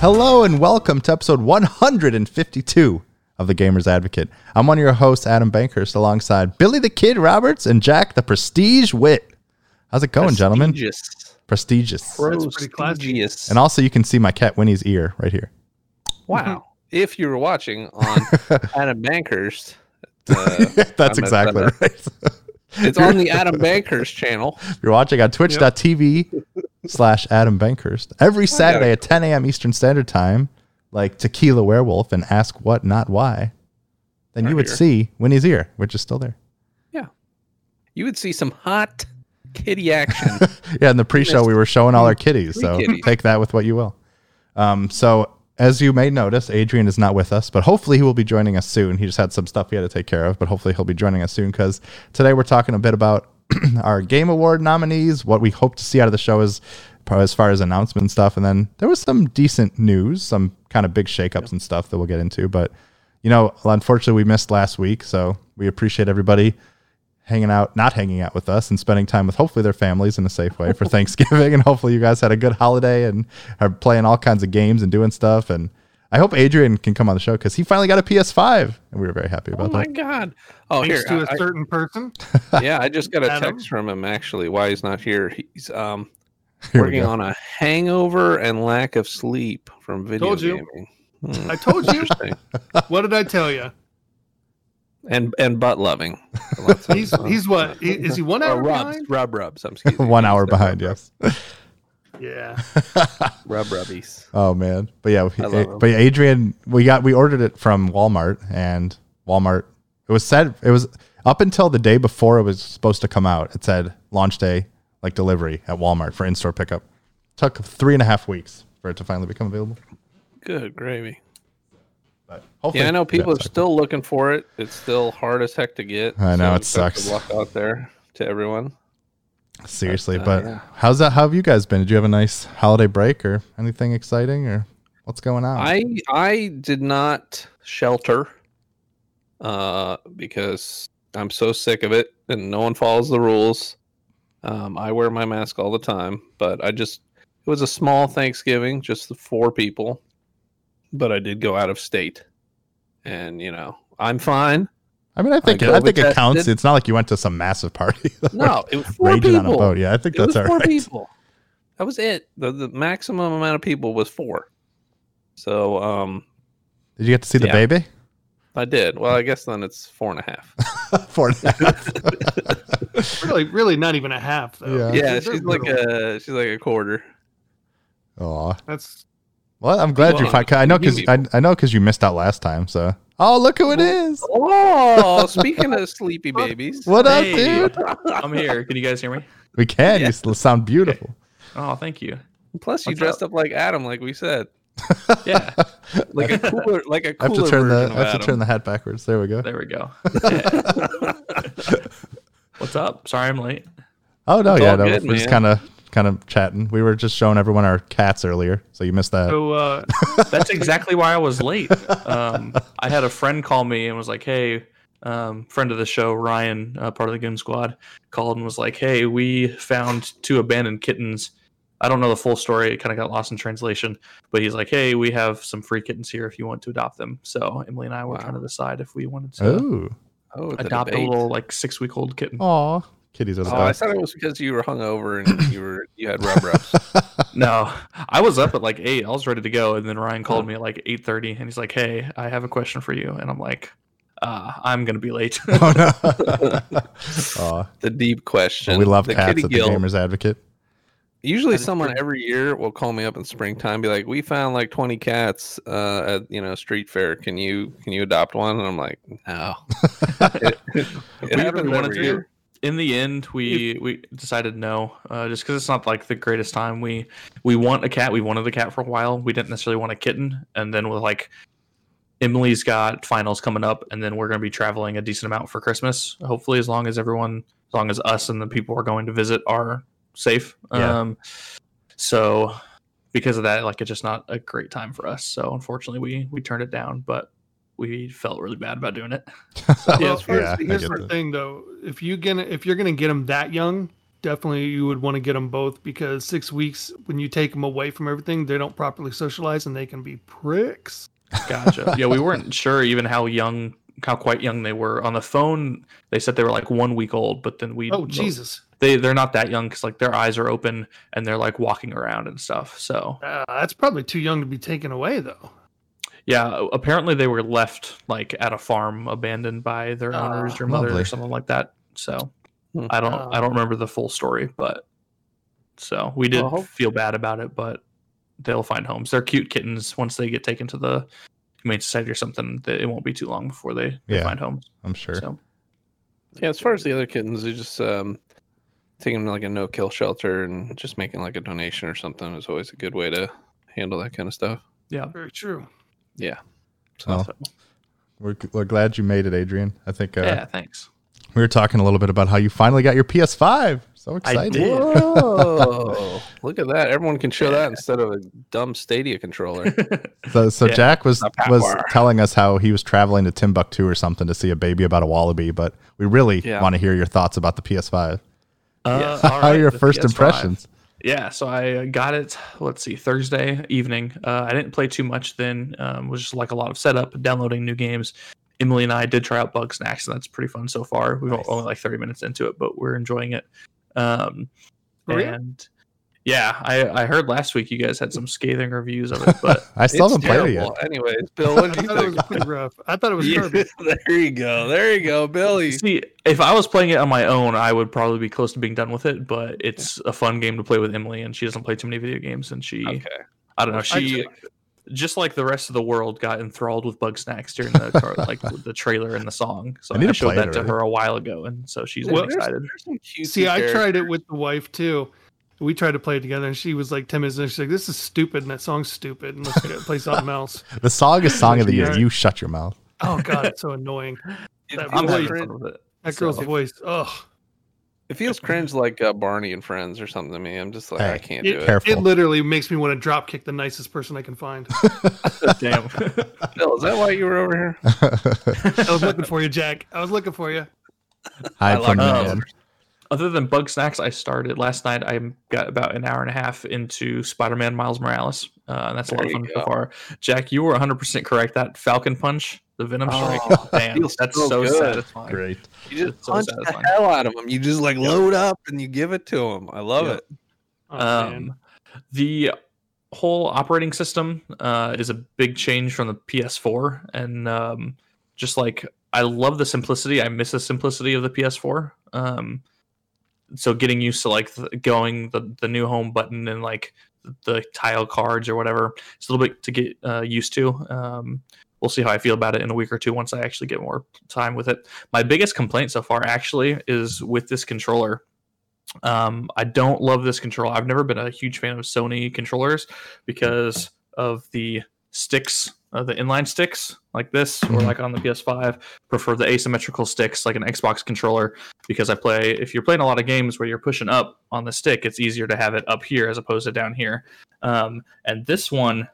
Hello and welcome to episode 152 of the Gamers Advocate. I'm one of your hosts, Adam Bankhurst, alongside Billy the Kid Roberts and Jack the Prestige Witt. How's it going, gentlemen? Prestigious. Prestigious. pretty classy. Prestigious. And also, you can see my cat Winnie's ear right here. wow. If you were watching on Adam Bankhurst, uh, That's I'm exactly at- right. it's on the Adam Bankhurst channel. You're watching on twitch.tv slash Adam Bankhurst every Saturday at 10 a.m. Eastern Standard Time, like Tequila Werewolf and Ask What, Not Why. Then you would here. see Winnie's ear, which is still there. Yeah, you would see some hot kitty action. Yeah, in the pre-show we were showing all our kitties, so kitties. take that with what you will. Um, so as you may notice, Adrian is not with us, but hopefully he will be joining us soon. He just had some stuff he had to take care of, but hopefully he'll be joining us soon because today we're talking a bit about our Game Award nominees, what we hope to see out of the show as as far as announcement and stuff, and then there was some decent news, some kind of big shakeups and stuff that we'll get into. But you know, unfortunately, we missed last week, so we appreciate everybody hanging out, not hanging out with us, and spending time with hopefully their families in a safe way for Thanksgiving. And hopefully, you guys had a good holiday and are playing all kinds of games and doing stuff. And I hope Adrian can come on the show because he finally got a PS5, and we were very happy about that. oh my that. god! Oh, Thanks here, to a I- certain person. Yeah, I just got a Adam? text from him actually. Why he's not here? He's um Here we working go. on a hangover and lack of sleep from video Told you. gaming. Hmm, I told you. What did I tell you? and and butt loving. He's he's what? He, is he one Oh, hour rubs, behind? rub rubs. I'm excuse me. One hour behind, yes. Yeah. Rub rubbies. Oh man, but yeah, I but yeah, Adrian, we got we ordered it from Walmart, and Walmart. It was said it was up until the day before it was supposed to come out. It said launch day, like delivery at Walmart for in store pickup. Took three and a half weeks for it to finally become available. Good gravy. But hopefully, Yeah, I know people are still looking for it. It's still hard as heck to get. I know, it best of sucks. Luck out there to everyone. Seriously. uh, But yeah. how's that? How have you guys been? Did you have a nice holiday break or anything exciting or what's going on? I I did not shelter uh because I'm so sick of it and no one follows the rules. Um I wear my mask all the time, but I just it was a small Thanksgiving, just the four people. But I did go out of state. And you know, I'm fine. I mean, I think I it, I think it COVID counts. tested. it's not like you went to some massive party. No, it was four raging people. on a boat. Yeah, I think It that's was all four right. people. That was it. The, the maximum amount of people was four. So um Did you get to see the Yeah. baby? I did. Well, I guess then it's four and a half. Four and a half. Really, really not even a half though. Yeah. yeah, They're she's like little. a she's like a quarter. Aw. That's Well, I'm glad you. Well, Fi- I know because I, I know because you missed out last time. So, oh, look who it is! Oh, speaking of sleepy babies. What up, Hey. dude? I'm here. Can you guys hear me? We can. Yeah. You still sound beautiful. Oh, thank you. Plus, you What's dressed up like Adam, like we said, Yeah, like a cooler, like a I have cooler to turn the. I of have to turn the hat backwards. There we go. there we go. What's up? Sorry I'm late. Oh no, It's yeah, all no, good, we're just kind of kind of chatting. We were just showing everyone our cats earlier, so you missed that. so. Uh, That's exactly why I was late. Um, I had a friend call me and was like, "Hey, um, friend of the show, Ryan, uh, part of the Goon Squad, called and was like, "Hey, we found two abandoned kittens. I don't know the full story; it kind of got lost in translation. But he's like, "Hey, we have some free kittens here if you want to adopt them." So Emily and I were Wow. trying to decide if we wanted to Oh, Oh, adopt a little like six week old kitten. aw, kitties are the Oh, I best. thought it was because you were hungover and you were you had rub rubs. No, I was up at like eight. I was ready to go, and then Ryan called me at like eight thirty, and he's like, "Hey, I have a question for you," and I'm like, uh, "I'm gonna be late." oh no. Aw. the deep question. we love the cats kitty at the gill. Gamers Advocate. Usually, someone every year will call me up in springtime, be like, "We found like 20 cats uh, at you know street fair. Can you can you adopt one?" And I'm like, "No." it, it We happens really wanted every to. year. In the end, we we decided no, uh, just because it's not like the greatest time. We we want a cat. We wanted a cat for a while. We didn't necessarily want a kitten, and then with like Emily's got finals coming up, and then we're going to be traveling a decent amount for Christmas. Hopefully, as long as everyone, as long as us and the people we're going to visit are safe. Yeah. Um, so because of that, like it's just not a great time for us. So unfortunately, we we turned it down, but we felt really bad about doing it. well, Yeah, as far yeah, I here's get the that. thing though. If you gonna if you're gonna get them that young, definitely you would want to get them both because six weeks when you take them away from everything, they don't properly socialize and they can be pricks. Gotcha. yeah, we weren't sure even how young, how quite young they were. On the phone, they said they were like one week old, but then we Oh Jesus, they they're not that young because like their eyes are open and they're like walking around and stuff. So uh, that's probably too young to be taken away though. Yeah, apparently they were left like at a farm, abandoned by their Ah, owners or mother lovely. or something like that. So Hmm. I don't Ah. I don't remember the full story, but so we did Well, feel bad about it, but they'll find homes. They're cute kittens. Once they get taken to the humane society or something, that it won't be too long before they, they Yeah. find homes. I'm sure. So Yeah, as far as the other kittens, you just um, taking them to like a no kill shelter and just making like a donation or something is always a good way to handle that kind of stuff. yeah, Very true. Yeah. Well, so, we're, we're glad you made it, Adrian. I think uh, yeah, thanks. we were talking a little bit about how you finally got your PS5. So excited. did. Whoa! Look at that. Everyone can show that instead of a dumb Stadia controller. So, so Yeah, Jack was was telling us how he was traveling to Timbuktu or something to see a baby about a wallaby, but we really Yeah. want to hear your thoughts about the PS5. Uh, how are your first PS5. impressions? Yeah, so I got it. Let's see, Thursday evening. Uh, I didn't play too much then. Um, was just like a lot of setup, downloading new games. Emily and I did try out Bugsnax, and that's pretty fun so far. We're Nice. only like thirty minutes into it, but we're enjoying it. Um, For real? and yeah, I, I heard last week you guys had some scathing reviews of it, but I still It's haven't played it yet. Anyways, Bill, what I did you thought it was pretty rough. I thought it was Yeah, garbage. there you go. There you go, Billy. see, if I was playing it on my own, I would probably be close to being done with it. But it's a fun game to play with Emily, and she doesn't play too many video games, and she Okay. I don't know. She just like the rest of the world got enthralled with Bugsnax during the car, like the trailer and the song. So I I, need to showed play it that to her a while ago, and so she's Well, excited. There's some cutesy See, I tried it with the wife too. We tried to play it together, and she was like ten minutes in. She's like, "This is stupid, and that song's stupid, and let's go play something else." The song is song of the year. You shut your mouth. Oh god, it's so annoying. It that I'm feels voice- with it. That So- girl's voice. Ugh. It feels cringe like uh, Barney and Friends or something to me. I'm just like, Hey, I can't do It, it. Careful. it literally makes me want to drop kick the nicest person I can find. Damn. Bill, is that why you were over here? I was looking for you, Jack. I was looking for you. Hide like from the that. man. Other than Bugsnax, I started last night. I got about an hour and a half into Spider-Man Miles Morales, uh, and that's a lot of fun you so far. Jack, you were 100 percent correct. That Falcon Punch, the Venom Strike, Oh, it damn, feels that's so so, good. satisfying. Great. You just It's so punch the hell out of them. You just like load up and you give it to them. I love Yeah. it. Oh, man. um, the whole operating system uh, is a big change from the PS4, and um, just like I love the simplicity, I miss the simplicity of the PS4. Um, so getting used to like the, going the the new home button and like the tile cards or whatever, it's a little bit to get uh, used to. Um, we'll see how I feel about it in a week or two once I actually get more time with it. My biggest complaint so far actually is with this controller. Um, I don't love this controller. I've never been a huge fan of Sony controllers because of the sticks, uh, the inline sticks like this, or Mhm. like on the PS5. Prefer the asymmetrical sticks like an Xbox controller because I play. If you're playing a lot of games where you're pushing up on the stick, it's easier to have it up here as opposed to down here. Um, and this one,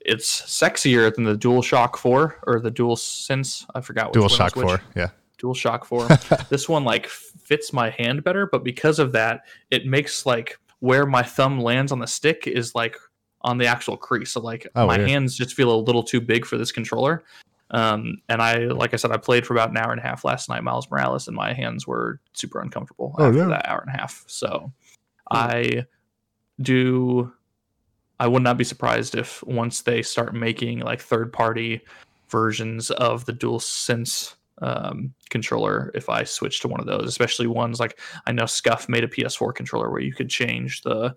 it's sexier than the DualShock 4 or the Dual DualSense. I forgot which Dual one Shock which. 4. Yeah. Dual Shock 4. this one like fits my hand better, but because of that, it makes like where my thumb lands on the stick is like on the actual crease. So like Oh, my weird. hands just feel a little too big for this controller. Um, and I, like I said, I played for about an hour and a half last night, Miles Morales, and my hands were super uncomfortable Oh, after yeah. that hour and a half. So I do, I would not be surprised if once they start making like third party versions of the dual sense um, controller if I switch to one of those, especially ones like I know Scuff made a PS4 controller where you could change the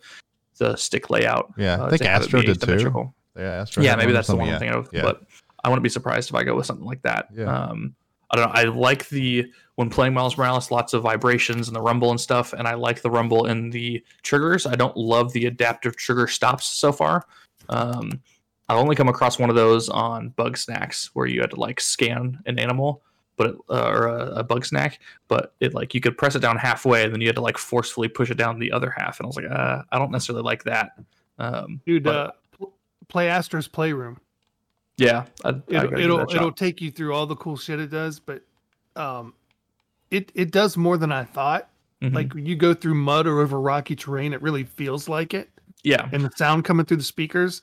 the stick layout. Yeah. uh, I think to have it Astro did too. Yeah. Astro Yeah, maybe that's the one something, I'm thinking of. Yeah. But I wouldn't be surprised if I go with something like that. Yeah. Um, I don't know. I like the when playing Miles Morales, lots of vibrations and the rumble and stuff, and I like the rumble in the triggers. I don't love the adaptive trigger stops so far. Um, I've only come across one of those on Bugsnax where you had to like scan an animal, but it, uh, or a, a bug snack, but it like you could press it down halfway, and then you had to like forcefully push it down the other half, and I was like, uh, I don't necessarily like that. Um, Dude, but- uh, play Astro's Playroom. yeah, I, I It'll it'll, that a shot. it'll take you through all the cool shit it does, but um, it it does more than I thought. Mhm. Like when you go through mud or over rocky terrain, it really feels like it. yeah, And the sound coming through the speakers,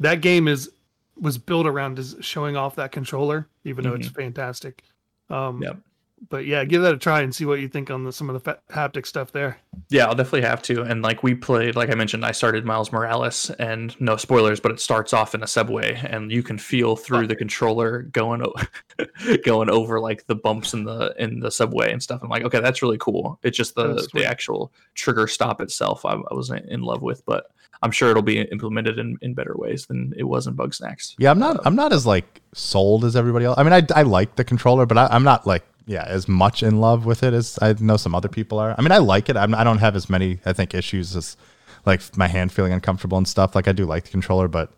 that game is was built around is showing off that controller, even though it's fantastic. Um, Yep. But yeah, give that a try and see what you think on the, some of the fa- haptic stuff there. Yeah, I'll definitely have to. And like we played, like I mentioned, I started Miles Morales, and no spoilers, but it starts off in a subway, and you can feel through the controller going, o- going over like the bumps in the in the subway and stuff. I'm like, okay, that's really cool. It's just the the actual trigger stop itself, I, I was in love with, but I'm sure it'll be implemented in, in better ways than it was in Bugsnax. Yeah, I'm not. I'm not as like sold as everybody else. I mean, I, I like the controller, but I, I'm not like yeah as much in love with it as I know some other people are. I mean, I like it. I'm, I don't have as many I think issues as like my hand feeling uncomfortable and stuff. Like I do like the controller, but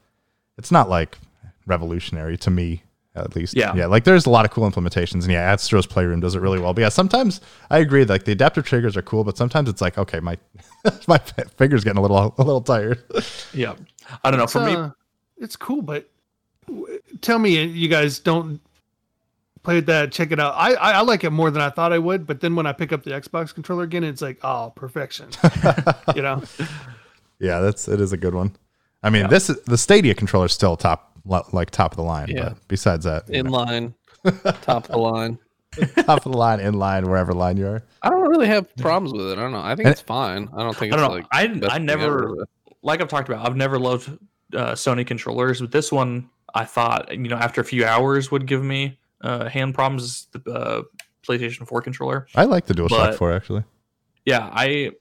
it's not like revolutionary to me at least. Yeah. yeah. Like there's a lot of cool implementations, and yeah, Astro's Playroom does it really well. But yeah, sometimes I agree. Like the adaptive triggers are cool, but sometimes it's like okay, my my finger's getting a little a little tired. Yeah, I don't know. For me, uh, it's cool, but tell me, you guys don't play with that. Check it out. I, I I like it more than I thought I would, but then when I pick up the Xbox controller again, it's like oh, perfection. you know, Yeah, that's it is a good one. I mean, Yeah. this is the Stadia controller is still top like top of the line. Yeah. But besides that, In know, line, top of the line. top of the line, in line, wherever line you are. I don't really have problems with it. I don't know. I think And- it's fine. I don't think I don't know. like I I never like I've talked about, I've never loved uh, Sony controllers, but this one I thought, you know, after a few hours would give me uh, hand problems. is The uh, PlayStation 4 controller. I like the DualShock But- 4 actually. Yeah, I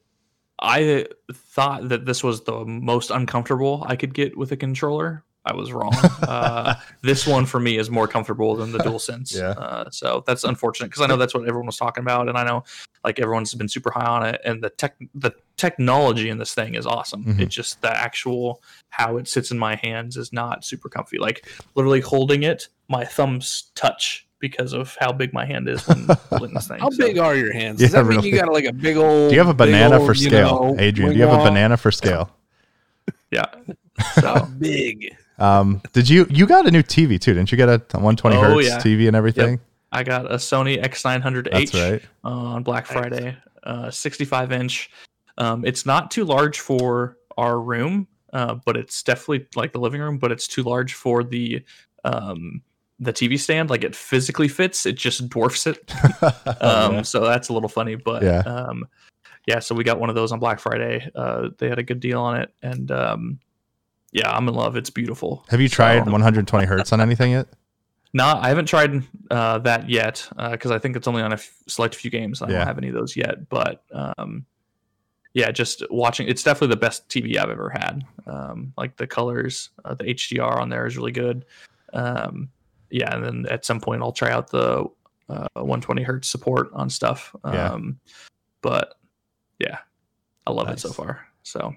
I thought that this was the most uncomfortable I could get with a controller. I was wrong. uh, this one for me is more comfortable than the DualSense. Yeah. Uh, so that's unfortunate because I know that's what everyone was talking about, and I know like everyone's been super high on it, and the tech the technology in this thing is awesome. Mhm. It's just the actual how it sits in my hands is not super comfy. Like literally holding it, my thumbs touch because of how big my hand is when holding this thing. How So- big are your hands? Yeah, Does that mean you got like a big old? Do you have a big banana old, for you scale, know, Adrian? Do you have a banana for scale? Yeah. So Big. Um, did you you got a new TV too? Didn't you get a 120 Oh, hertz yeah. TV and everything? I got a Sony X900H That's right. on Black Friday, uh, 65 inch. Um, it's not too large for our room, uh, but it's definitely like the living room, but it's too large for the um, the TV stand. Like it physically fits, it just dwarfs it. Um, Yeah. So that's a little funny, but Yeah. um, yeah. So we got one of those on Black Friday. Uh, they had a good deal on it, and um, yeah, I'm in love. It's beautiful. Have you tried So- 120 hertz on anything yet? No, I haven't tried uh, that yet because I think it's only on a f- select few games. I Yeah. don't have any of those yet, but um, yeah, just watching. It's definitely the best TV I've ever had. Um, like the colors, uh, the HDR on there is really good. Um, yeah, and then at some point I'll try out the uh, 120 hertz support on stuff. Yeah. Um, but yeah, I love it so far. So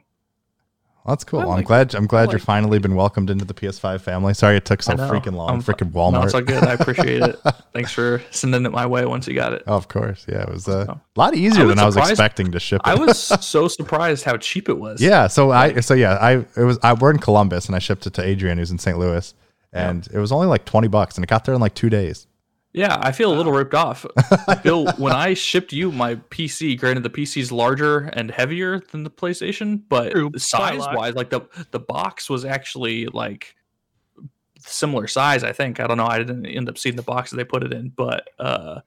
that's cool. I'm glad. I'm glad you're finally been welcomed into the PS5 family. Sorry it took so freaking long. I'm- freaking no, Walmart. it's all good. I appreciate it. Thanks for sending it my way once you got it. Oh, of course. Yeah, it was uh, a lot easier I than I was expecting to ship it. I was so surprised how cheap it was. yeah. So I so yeah I it was I we're in Columbus and I shipped it to Adrian who's in St. Louis and it was only like 20 bucks and it got there in like two days. Yeah, I feel a little ripped off. Bill, when I shipped you my PC, granted the PC's larger and heavier than the PlayStation, but True, size by a lot. wise, like the the box was actually like similar size, I think. I don't know. I didn't end up seeing the box that they put it in, but uh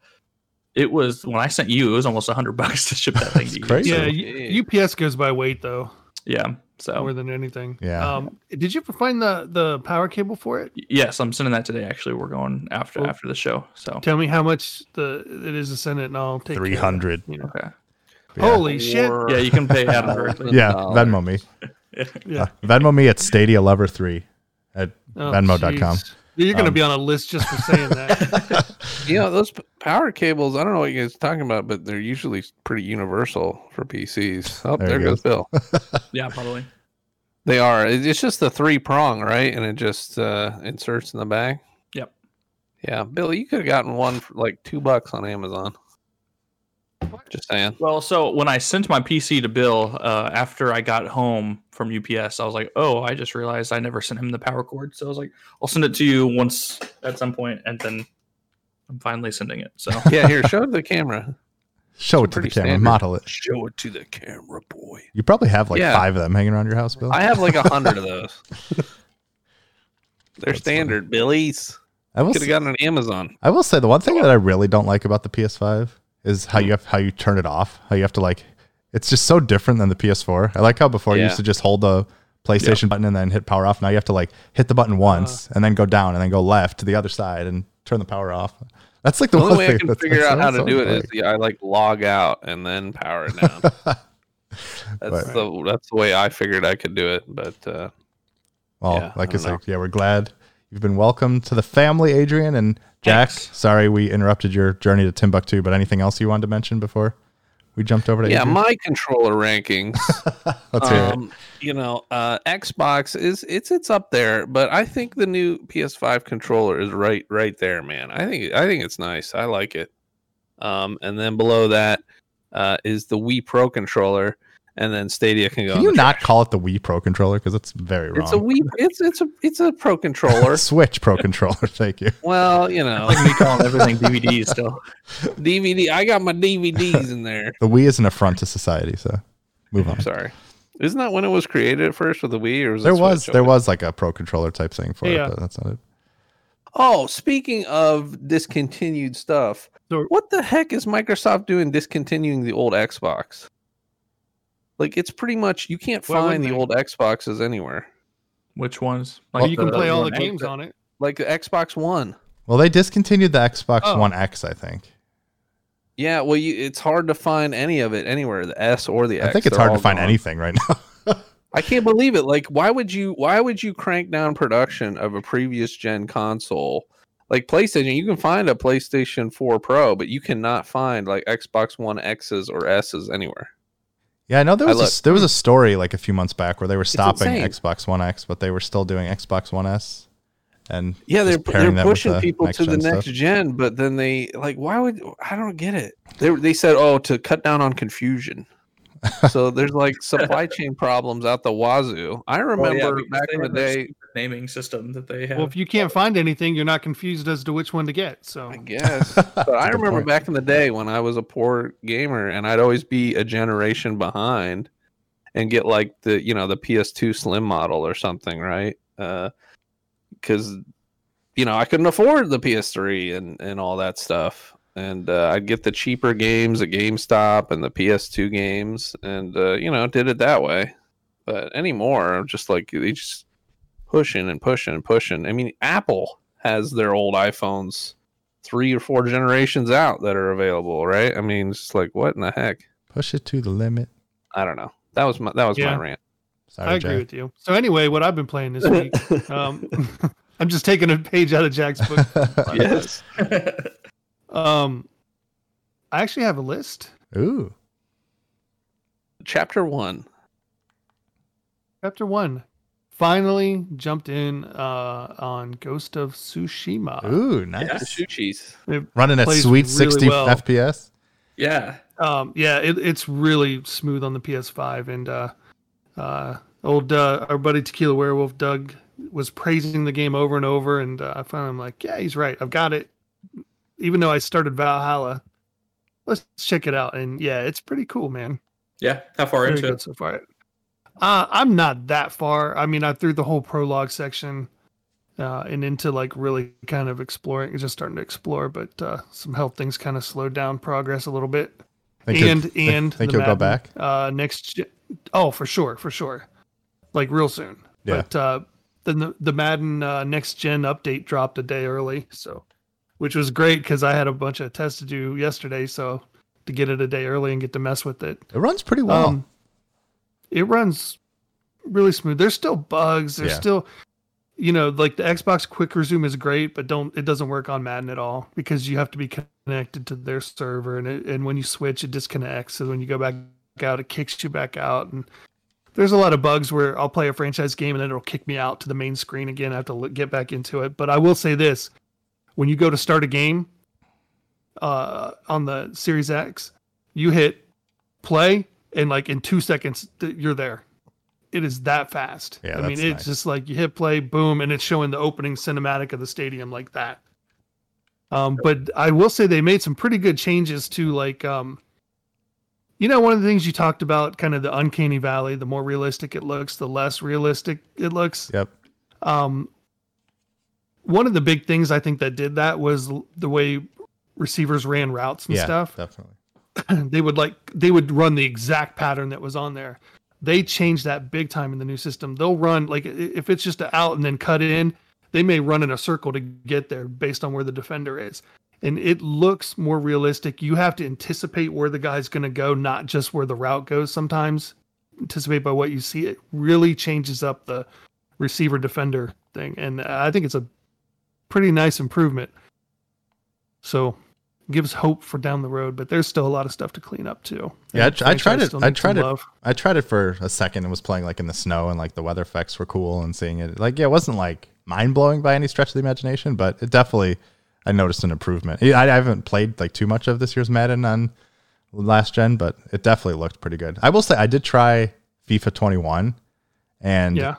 it was when I sent you, it was almost a hundred bucks to ship that thing to you. crazy. yeah, So- UPS goes by weight though, Yeah. So more than anything. Yeah. Um, did you ever find the the power cable for it? yes, I'm sending that today. Actually, we're going after Cool. after the show. So Tell me how much the it is to send it, and I'll take care of it, 300. You know. okay. Yeah. Holy shit! Yeah, you can pay Adam directly. Yeah, $1,000. Venmo me. Yeah. Uh, Venmo me at Stadia Lover 3 at Oh, Venmo.com. jeez. You're gonna Um, be on a list just for saying that. You know, those power cables, I don't know what you guys are talking about, but they're usually pretty universal for PCs. Oh, There there, he goes Bill. Yeah, probably. They are. It's just the three prong, right? And it just uh, inserts in the back. Yep. Yeah, Bill, you could have gotten one for like two bucks on Amazon. Just saying. Well, so when I sent my PC to Bill uh, after I got home from UPS, I was like, "Oh, I just realized I never sent him the power cord." So I was like, "I'll send it to you once at some point," and then I'm finally sending it. So Yeah, here, show the camera. Show it to the camera. standard. Model it. Show it to the camera, boy. You probably have like Yeah. five of them hanging around your house, Bill. I have like a hundred of those. They're That's standard Billies. I will. Could have gotten on Amazon. I will say the one thing that I really don't like about the PS5 is how you have how you turn it off. How you have to like. It's just so different than the PS4. I like how before you used to just hold the PlayStation button and then hit power off. Now you have to like hit the button once uh. and then go down and then go left to the other side and turn the power off. That's like the, The only way I can figure out how to do it is annoying. yeah, I like log out and then power it down. That's the that's the way I figured I could do it. But uh, Well, Yeah, like I I, said, know. yeah, we're glad you've been welcome to the family, Adrian and Jack. Thanks. Sorry we interrupted your journey to Timbuktu, but anything else you wanted to mention before we jumped over to yeah, Adrian? my controller rankings. Let's hear it. um, you know, uh, Xbox is it's it's up there, but I think the new PS5 controller is right right there, man. I think I think it's nice. I like it. Um, and then below that uh, is the Wii Pro controller, and then Stadia can go. Can you not trash. call it the Wii Pro controller because it's very wrong? It's a Wii. It's it's a it's a Pro controller. Switch Pro controller. Thank you. well, you know, like me calling everything DVD still. DVD. I got my DVDs in there. The Wii is an affront to society. So move on. I'm sorry. Isn't that when it was created at first with the Wii? Or was it There was there always? was like a pro controller type thing for Yeah. it, but that's not it. Oh, speaking of discontinued stuff, what the heck is Microsoft doing discontinuing the old Xbox? Like it's pretty much you can't Why find the they? old Xboxes anywhere. Which ones? Like, you can play all the games on it. Like the Xbox One. Well, they discontinued the Xbox Oh. One X, I think. Yeah, well, you, it's hard to find any of it anywhere. The S or the X. I think it's hard to find gone. anything right now. I can't believe it. Like, why would you? Why would you crank down production of a previous gen console? Like PlayStation, you can find a PlayStation 4 Pro, but you cannot find like Xbox One X's or S's anywhere. Yeah, I know there was a, there was a story like a few months back where they were stopping. Xbox One X, but they were still doing Xbox One S. And Yeah, they're pairing they're that with pushing the people to the next-gen stuff. gen, but then they like, why would I don't get it? They they said, oh, to cut down on confusion. so there's like supply chain problems out the wazoo. I Well, remember yeah, back in the day. Stupid naming system that they have. Well, if you can't find anything, you're not confused as to which one to get. So I guess. But I a good remember point. back in the day when I was a poor gamer and I'd always be a generation behind and get like the, you know, the PS2 Slim model or something, right? Uh cuz you know, I couldn't afford the PS3 and and all that stuff. And uh, I'd get the cheaper games at GameStop and the PS2 games and uh, you know, did it that way. But anymore, I'm just like they just pushing and pushing and pushing. I mean, Apple has their old iPhones three or four generations out that are available, right? I mean, it's like what in the heck? push it to the limit. I don't know. That was my that was Yeah. my rant. Sorry, I agree Jack. with you. So anyway, what I've been playing this week, um, I'm just taking a page out of Jack's book. yes. Um, I actually have a list. Ooh. Chapter one. Chapter one. Finally jumped in uh, on Ghost of Tsushima. Ooh, nice. Yes. Sushis. It Running at sweet really 60 well. FPS. yeah. Um, yeah, it, it's really smooth on the PS5, and uh, uh, old uh, our buddy Tequila Werewolf Doug was praising the game over and over, and uh, I finally am like, yeah, he's right. I've got it. Even though I started Valhalla, let's check it out, and yeah, it's pretty cool, man. Yeah. How far Very into it? so far. Uh, I'm not that far. I mean, I through the whole prologue section uh, and into like really kind of exploring, just starting to explore, but uh, some health things kind of slowed down progress a little bit Think you'll- and think- and think you'll go back? uh next oh for sure for sure like real soon Yeah. but uh then the, the madden uh, next gen update dropped a day early so which was great because i had a bunch of tests to do yesterday so to get it a day early and get to mess with it It runs pretty well. um it runs really smooth. There's still bugs. There's Yeah. still you know like the xbox quick resume is great but don't it doesn't work on madden at all because you have to be connected to their server. And it, and when you switch it disconnects. So when you go back out it kicks you back out. And there's a lot of bugs where i'll play a franchise game and then it'll kick me out to the main screen again. I have to look, get back into it. But i will say this. When you go to start a game uh, on the series x you hit play and like in two seconds you're there it is that fast Yeah, i mean it's nice. just like you hit play boom and it's showing the opening cinematic of the stadium like that um, but I will say they made some pretty good changes to like um, you know, one of the things you talked about, kind of the uncanny valley. The more realistic it looks, the less realistic it looks. Yep. Um, one of the big things I think that did that was the way receivers ran routes and yeah. stuff. Definitely. they would like they would run the exact pattern that was on there. They changed that big time in the new system. They'll run like if it's just out and then cut in, they may run in a circle to get there based on where the defender is. And it looks more realistic. You have to anticipate where the guy's going to go, not just where the route goes sometimes. Anticipate by what you see. It really changes up the receiver defender thing. And I think it's a pretty nice improvement. So gives hope for down the road, but there's still a lot of stuff to clean up too. Yeah, I I tried it- I tried it- love. I tried it for a second and was playing like in the snow and like the weather effects were cool and seeing it. Like, yeah, it wasn't like mind blowing by any stretch of the imagination, but it definitely, I noticed an improvement. I, I haven't played like too much of this year's Madden on last gen, but it definitely looked pretty good. I will say I did try FIFA 21 and Yeah.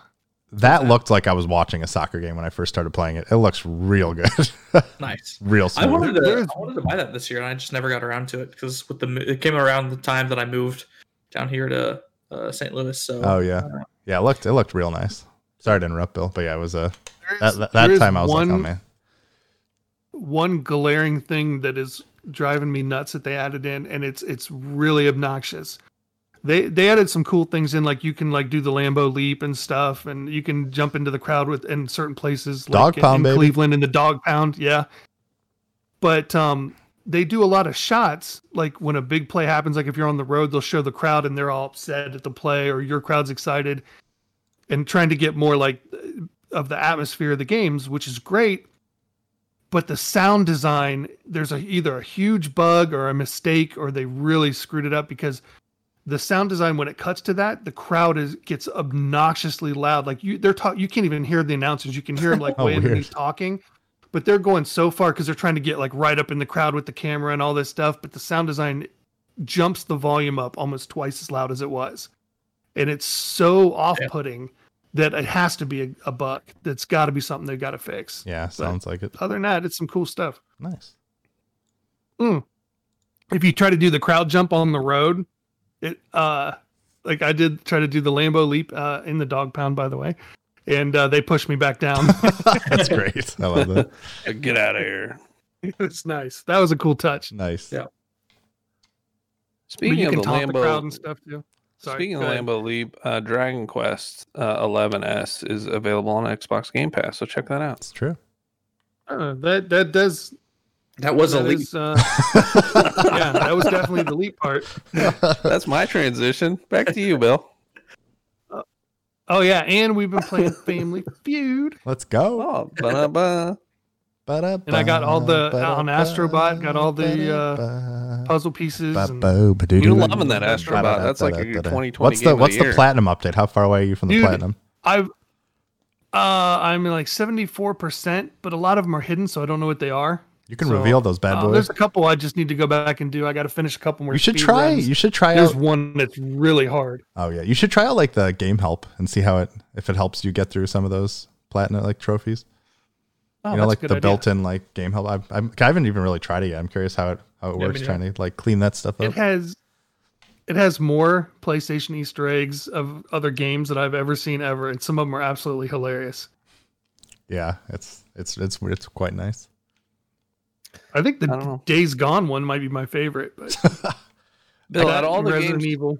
That looked like I was watching a soccer game when I first started playing it. It looks real good. Nice. real I wanted to. I wanted to buy that this year, and I just never got around to it because with the it came around the time that I moved down here to uh, St. Louis. So Oh yeah. Yeah, it looked it looked real nice. Sorry to interrupt, Bill, but yeah, it was a There that, is- that, there time I was one, like, oh man. one glaring thing that is driving me nuts that they added in, and it's it's really obnoxious. They they added some cool things in, like you can like do the Lambo leap and stuff, and you can jump into the crowd with in certain places, Dog like in- pound, in. Cleveland in the dog pound, yeah. But um, they do a lot of shots, like when a big play happens, like if you're on the road, they'll show the crowd and they're all upset at the play, or your crowd's excited, and trying to get more like of the atmosphere of the games, which is great but the sound design there's a either a huge bug or a mistake or they really screwed it up because the sound design when it cuts to that the crowd is gets obnoxiously loud. Like you they're talk you can't even hear the announcers. You can hear them like Oh, way weird. underneath talking. But they're going so far because they're trying to get like right up in the crowd with the camera and all this stuff. But the sound design jumps the volume up almost twice as loud as it was. And it's so off-putting that it has to be a, a bug that's got to be something they've got to fix. Yeah, sounds like it. other than that, it's some cool stuff. Nice. Mm. If you try to do the crowd jump on the road, it uh like I did try to do the Lambo leap uh in the dog pound by the way. And uh, they pushed me back down. That's great. I love that. Get out of here. it was nice. That was a cool touch. Nice. Yeah. But Speaking you of can the taunt the crowd Lambo, and stuff too. Sorry, speaking of ahead. Lambo Leap, uh, Dragon Quest uh, 11s is available on Xbox Game Pass, so check that out. It's true. Uh, that that does that was a leap. is, uh, yeah, that was definitely the leap part. That's my transition. Back to you, Bill. Oh yeah, and we've been playing Family Feud. Let's go. Oh, ba-da-ba. And I got all the- on Astrobot, got all the, uh, Puzzle pieces. And, You're loving that Astrobot. That's like your 2020 What's game the of what's the the year. platinum update? How far away are you from the Dude, platinum? I've uh I'm like 74%, but a lot of them are hidden, so I don't know what they are. You can so, reveal those bad Uh, boys. there's a couple I just need to go back and do. I got to finish a couple more. You should try. runs. You should try There's out. one that's really hard. Oh yeah, you should try out like the game help and see how it if it helps you get through some of those platinum like trophies. Oh, you know, like the idea. built-in like game help. I, I'm, I haven't even really tried it yet. I'm curious how it how it works trying to like clean that stuff up. It has it has more PlayStation Easter eggs of other games that I've ever seen ever, and some of them are absolutely hilarious. Yeah, it's it's it's it's quite nice. I think the know. Days Gone one might be my favorite. But Bill, out of all the Resident games, Evil.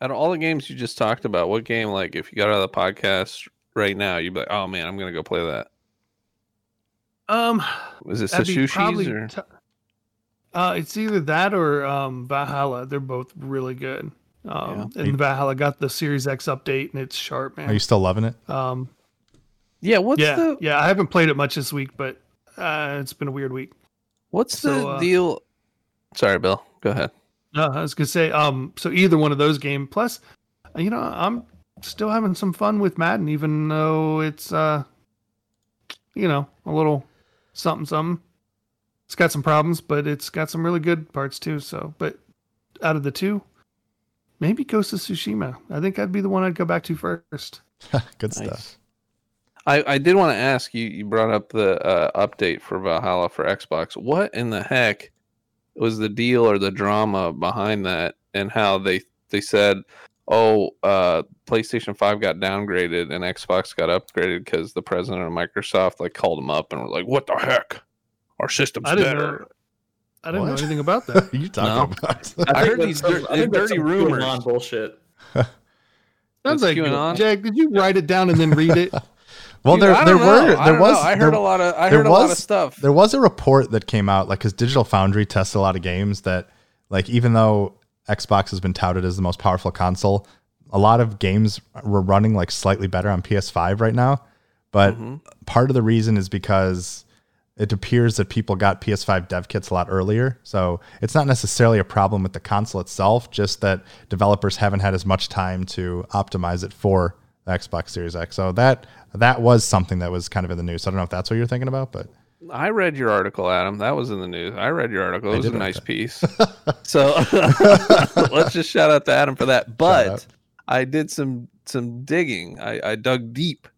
out of all the games you just talked about, what game, like, if you got out of the podcast right now, you'd be like, "Oh man, I'm gonna go play that." Um, Is it that'd Sushi's or? t- uh, it's either that or um, Valhalla. They're both really good. Um, Yeah. and Valhalla got the Series X update, and it's sharp, man. Are you still loving it? um, yeah, what's yeah, the yeah. I haven't played it much this week, but uh, it's been a weird week. What's So, the uh, deal? Sorry, Bill. Go ahead. No, I was gonna say, um, so either one of those game. Plus, you know, I'm still having some fun with Madden, even though it's, uh, you know, a little something, something. It's got some problems, but it's got some really good parts too. So, but out of the two, maybe Ghost of Tsushima. I think that'd be the one I'd go back to first. Good Nice. stuff. I, I did want to ask you. You brought up the uh, update for Valhalla for Xbox. What in the heck was the deal or the drama behind that? and how they they said, "Oh, uh, PlayStation Five got downgraded and Xbox got upgraded because the president of Microsoft like called them up and were like, "What the heck? Our system's I better." know. I didn't know anything about that. You talking about? I heard these that's some- I think dirty some rumors. QAnon bullshit. Sounds It's like QAnon? Jack. Did you write it down and then read it? well, Dude, there there know. were there was know. I heard there, a lot of I heard a lot of stuff. there was a report that came out like because Digital Foundry tested a lot of games that like even though Xbox has been touted as the most powerful console, a lot of games were running like slightly better on PS5 right now. But Mhm. part of the reason is because it appears that people got PS5 dev kits a lot earlier. So it's not necessarily a problem with the console itself, just that developers haven't had as much time to optimize it for the Xbox Series X. So that that was something that was kind of in the news. So I don't know if that's what you're thinking about, but I read your article, Adam. That was in the news. I read your article. I It was a nice that. piece. so let's just shout out to Adam for that. But I did some some digging. I, I dug deep,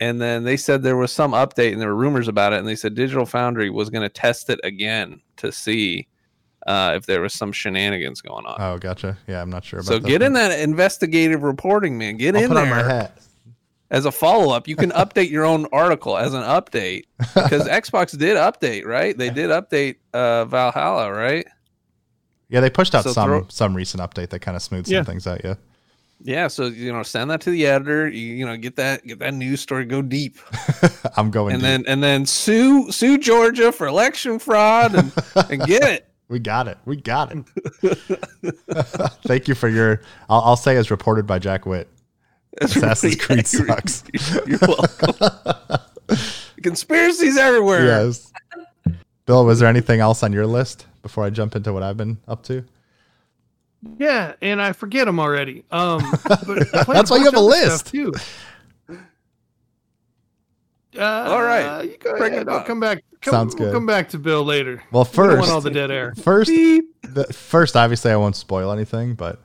and then they said there was some update, and there were rumors about it. And they said Digital Foundry was going to test it again to see uh, if there was some shenanigans going on. oh, gotcha. Yeah, I'm not sure about that. so get in that investigative reporting, man. Get I'll in put on my there hat. As a follow up. You can update your own article as an update because Xbox did update, right? They did update uh, Valhalla, right? Yeah, they pushed out So some throw- some recent update that kind of smoothed Yeah. some things out. Yeah, Yeah, so you know, send that to the editor. You, you know, get that get that news story, go deep, I'm going. and deep. then and then sue sue Georgia for election fraud and, and get it. we got it. We got it. Thank you for your. I'll, I'll say as reported by Jack Witt. That's Assassin's really Creed accurate. sucks. You're welcome. Conspiracies everywhere. Yes. Bill, was there anything else on your list before I jump into what I've been up to? Yeah, and I forget them already. Um, but That's why you have a list. Too. Uh, All right, you go bring ahead. it I'll come back. Come, Sounds we'll good. come back to Bill later. Well, We want first, all the dead air. first, the, first, obviously, I won't spoil anything, but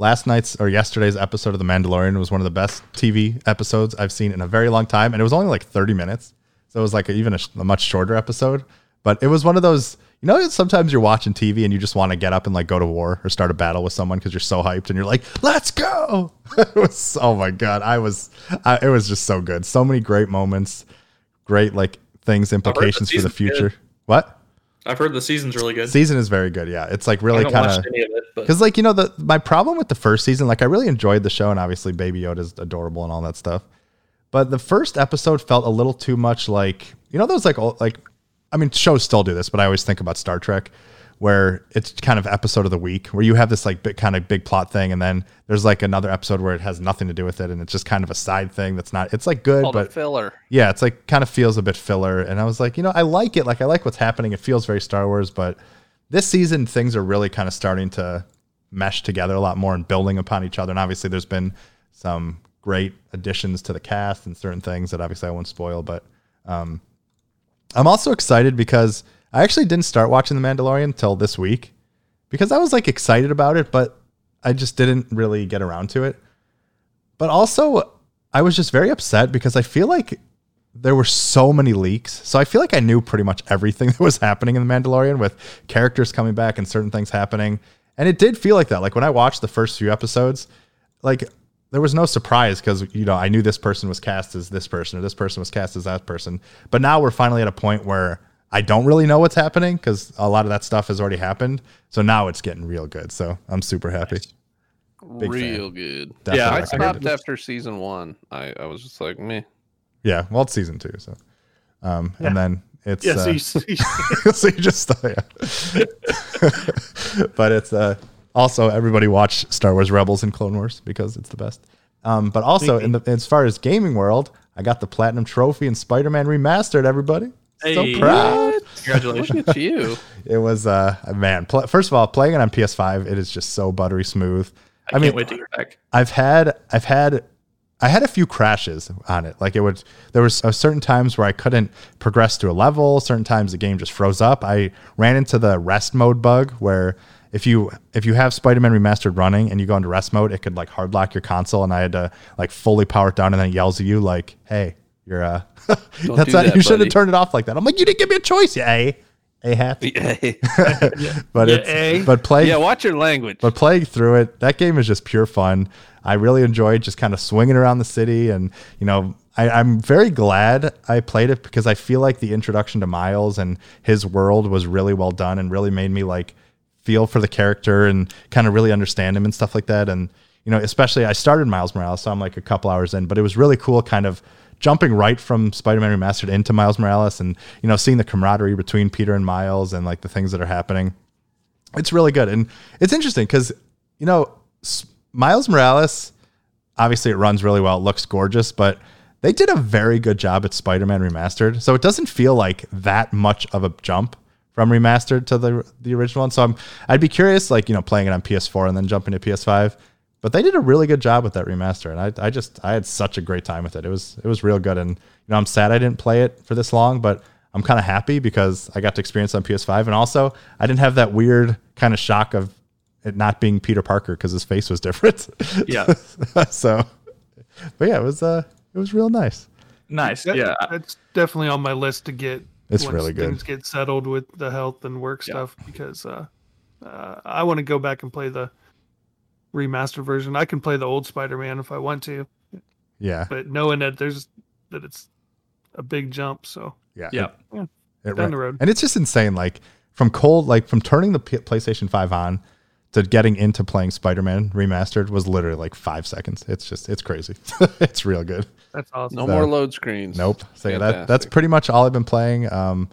last night's or yesterday's episode of The Mandalorian was one of the best TV episodes I've seen in a very long time, and it was only like 30 minutes, so it was like a, even a, a much shorter episode. But it was one of those, you know, sometimes you're watching TV and you just want to get up and like go to war or start a battle with someone because you're so hyped and you're like, "Let's go!" it was, oh my god, I was, I, it was just so good, so many great moments, great like things, implications for the season's good. future. What? I've heard the season's really good. season is very good. Yeah, it's like really kind of any of it, but because like you know the my problem with the first season, like I really enjoyed the show, and obviously Baby Yoda is adorable and all that stuff. But the first episode felt a little too much like you know those like old, like I mean shows still do this, but I always think about Star Trek where it's kind of episode of the week where you have this like big, kind of big plot thing and then there's like another episode where it has nothing to do with it and it's just kind of a side thing that's not it's like good Called but filler. yeah, it's like kind of feels a bit filler. And I was like, you know, I like it. Like I like what's happening. It feels very Star Wars, but this season things are really kind of starting to mesh together a lot more and building upon each other. And obviously there's been some great additions to the cast and certain things that obviously I won't spoil, but um I'm also excited because I actually didn't start watching The Mandalorian until this week because I was like excited about it, but I just didn't really get around to it. But also, I was just very upset because I feel like there were so many leaks. So I feel like I knew pretty much everything that was happening in The Mandalorian with characters coming back and certain things happening. And it did feel like that. Like when I watched the first few episodes, like there was no surprise because you know I knew this person was cast as this person or this person was cast as that person. But now we're finally at a point where I don't really know what's happening because a lot of that stuff has already happened. So now it's getting real good. So I'm super happy. Big fan. Real good. Definitely Yeah, I- I stopped it. after season one. I, I was just like, meh. Yeah, well, it's season two. So, um, and then it's Yeah, uh, so you, so you just yeah. but it's uh also everybody watch Star Wars Rebels and Clone Wars because it's the best. Um, but also in the as far as gaming world, I got the platinum trophy in Spider-Man remastered. Everybody, Hey. so proud. Congratulations. Look at you. It was uh man. Pl- first of all, playing it on PS5, it is just so buttery smooth. I, I mean, can't wait to get back. I've had I've had I had a few crashes on it. Like it would there was uh, certain times where I couldn't progress to a level, certain times the game just froze up. I ran into the rest mode bug where if you if you have Spider-Man remastered running and you go into rest mode, it could like hard lock your console and I had to like fully power it down and then it yells at you like, "Hey, you're uh that's not that, you shouldn't have turned it off like that." I'm like, "You didn't give me a choice, yeah." a hat. but Yeah, it's A. but play. Yeah, watch your language. but playing through it, that game is just pure fun. I really enjoyed just kind of swinging around the city, and you know, I, I'm very glad I played it because I feel like the introduction to Miles and his world was really well done and really made me like feel for the character and kind of really understand him and stuff like that. And you know, especially I started Miles Morales, so I'm like a couple hours in, but it was really cool, kind of jumping right from Spider-Man Remastered into Miles Morales, and you know, seeing the camaraderie between Peter and Miles and like the things that are happening it's really good. And it's interesting because you know miles morales obviously it runs really well it looks gorgeous but they did a very good job at spider-man remastered. So it doesn't feel like that much of a jump from remastered to the the original one. So i'm i'd be curious like you know playing it on ps4 and then jumping to ps5 but they did a really good job with that remaster and i, I just i had such a great time with it it was it was real good and you know i'm sad i didn't play it for this long but i'm kind of happy because i got to experience it on ps5 and also i didn't have that weird kind of shock of it not being peter parker because his face was different Yeah. so but yeah it was uh it was real nice Nice. That- Yeah. that's definitely on my list to get. It's once really good. Things get settled with the health and work Yeah. stuff because uh, uh, I want to go back and play the remastered version. I can play the old Spider-Man if I want to, yeah but knowing that there's that it's a big jump, so yeah Yeah. It down the road. And it's just insane. Like from cold, like from turning the P- PlayStation 5 on to getting into playing Spider Man remastered was literally like five seconds. It's just, it's crazy. it's real good. that's awesome. no so- more load screens. Nope. So yeah, that, that's pretty much all I've been playing. Um,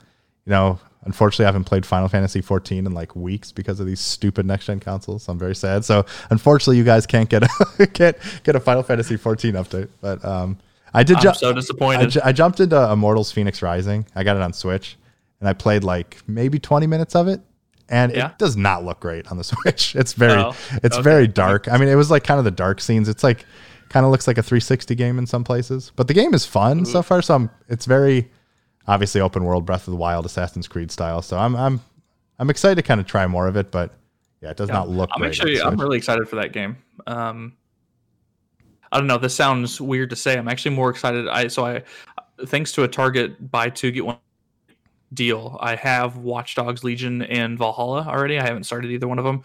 you know, unfortunately, I haven't played Final Fantasy 14 in like weeks because of these stupid next gen consoles. I'm very sad. So unfortunately, you guys can't get a can't get a Final Fantasy 14 update. But um, I did. I'm ju- so I, disappointed. ju- I jumped into Immortals Phoenix Rising. I got it on Switch, and I played like maybe 20 minutes of it, and Yeah? it does not look great on the Switch. It's very, Oh, it's okay. very dark. I mean, it was like kind of the dark scenes. It's like kind of looks like a 360 game in some places, but the game is fun so far. So I'm, it's very obviously open world, Breath of the Wild, Assassin's Creed style. So I'm, I'm, I'm excited to kind of try more of it, but yeah, it does Yeah. not look. I'm actually I'm really excited for that game. Um, I don't know. This sounds weird to say. I'm actually more excited. I so I thanks to a Target buy two get one deal. I have Watch Dogs Legion and Valhalla already. I haven't started either one of them,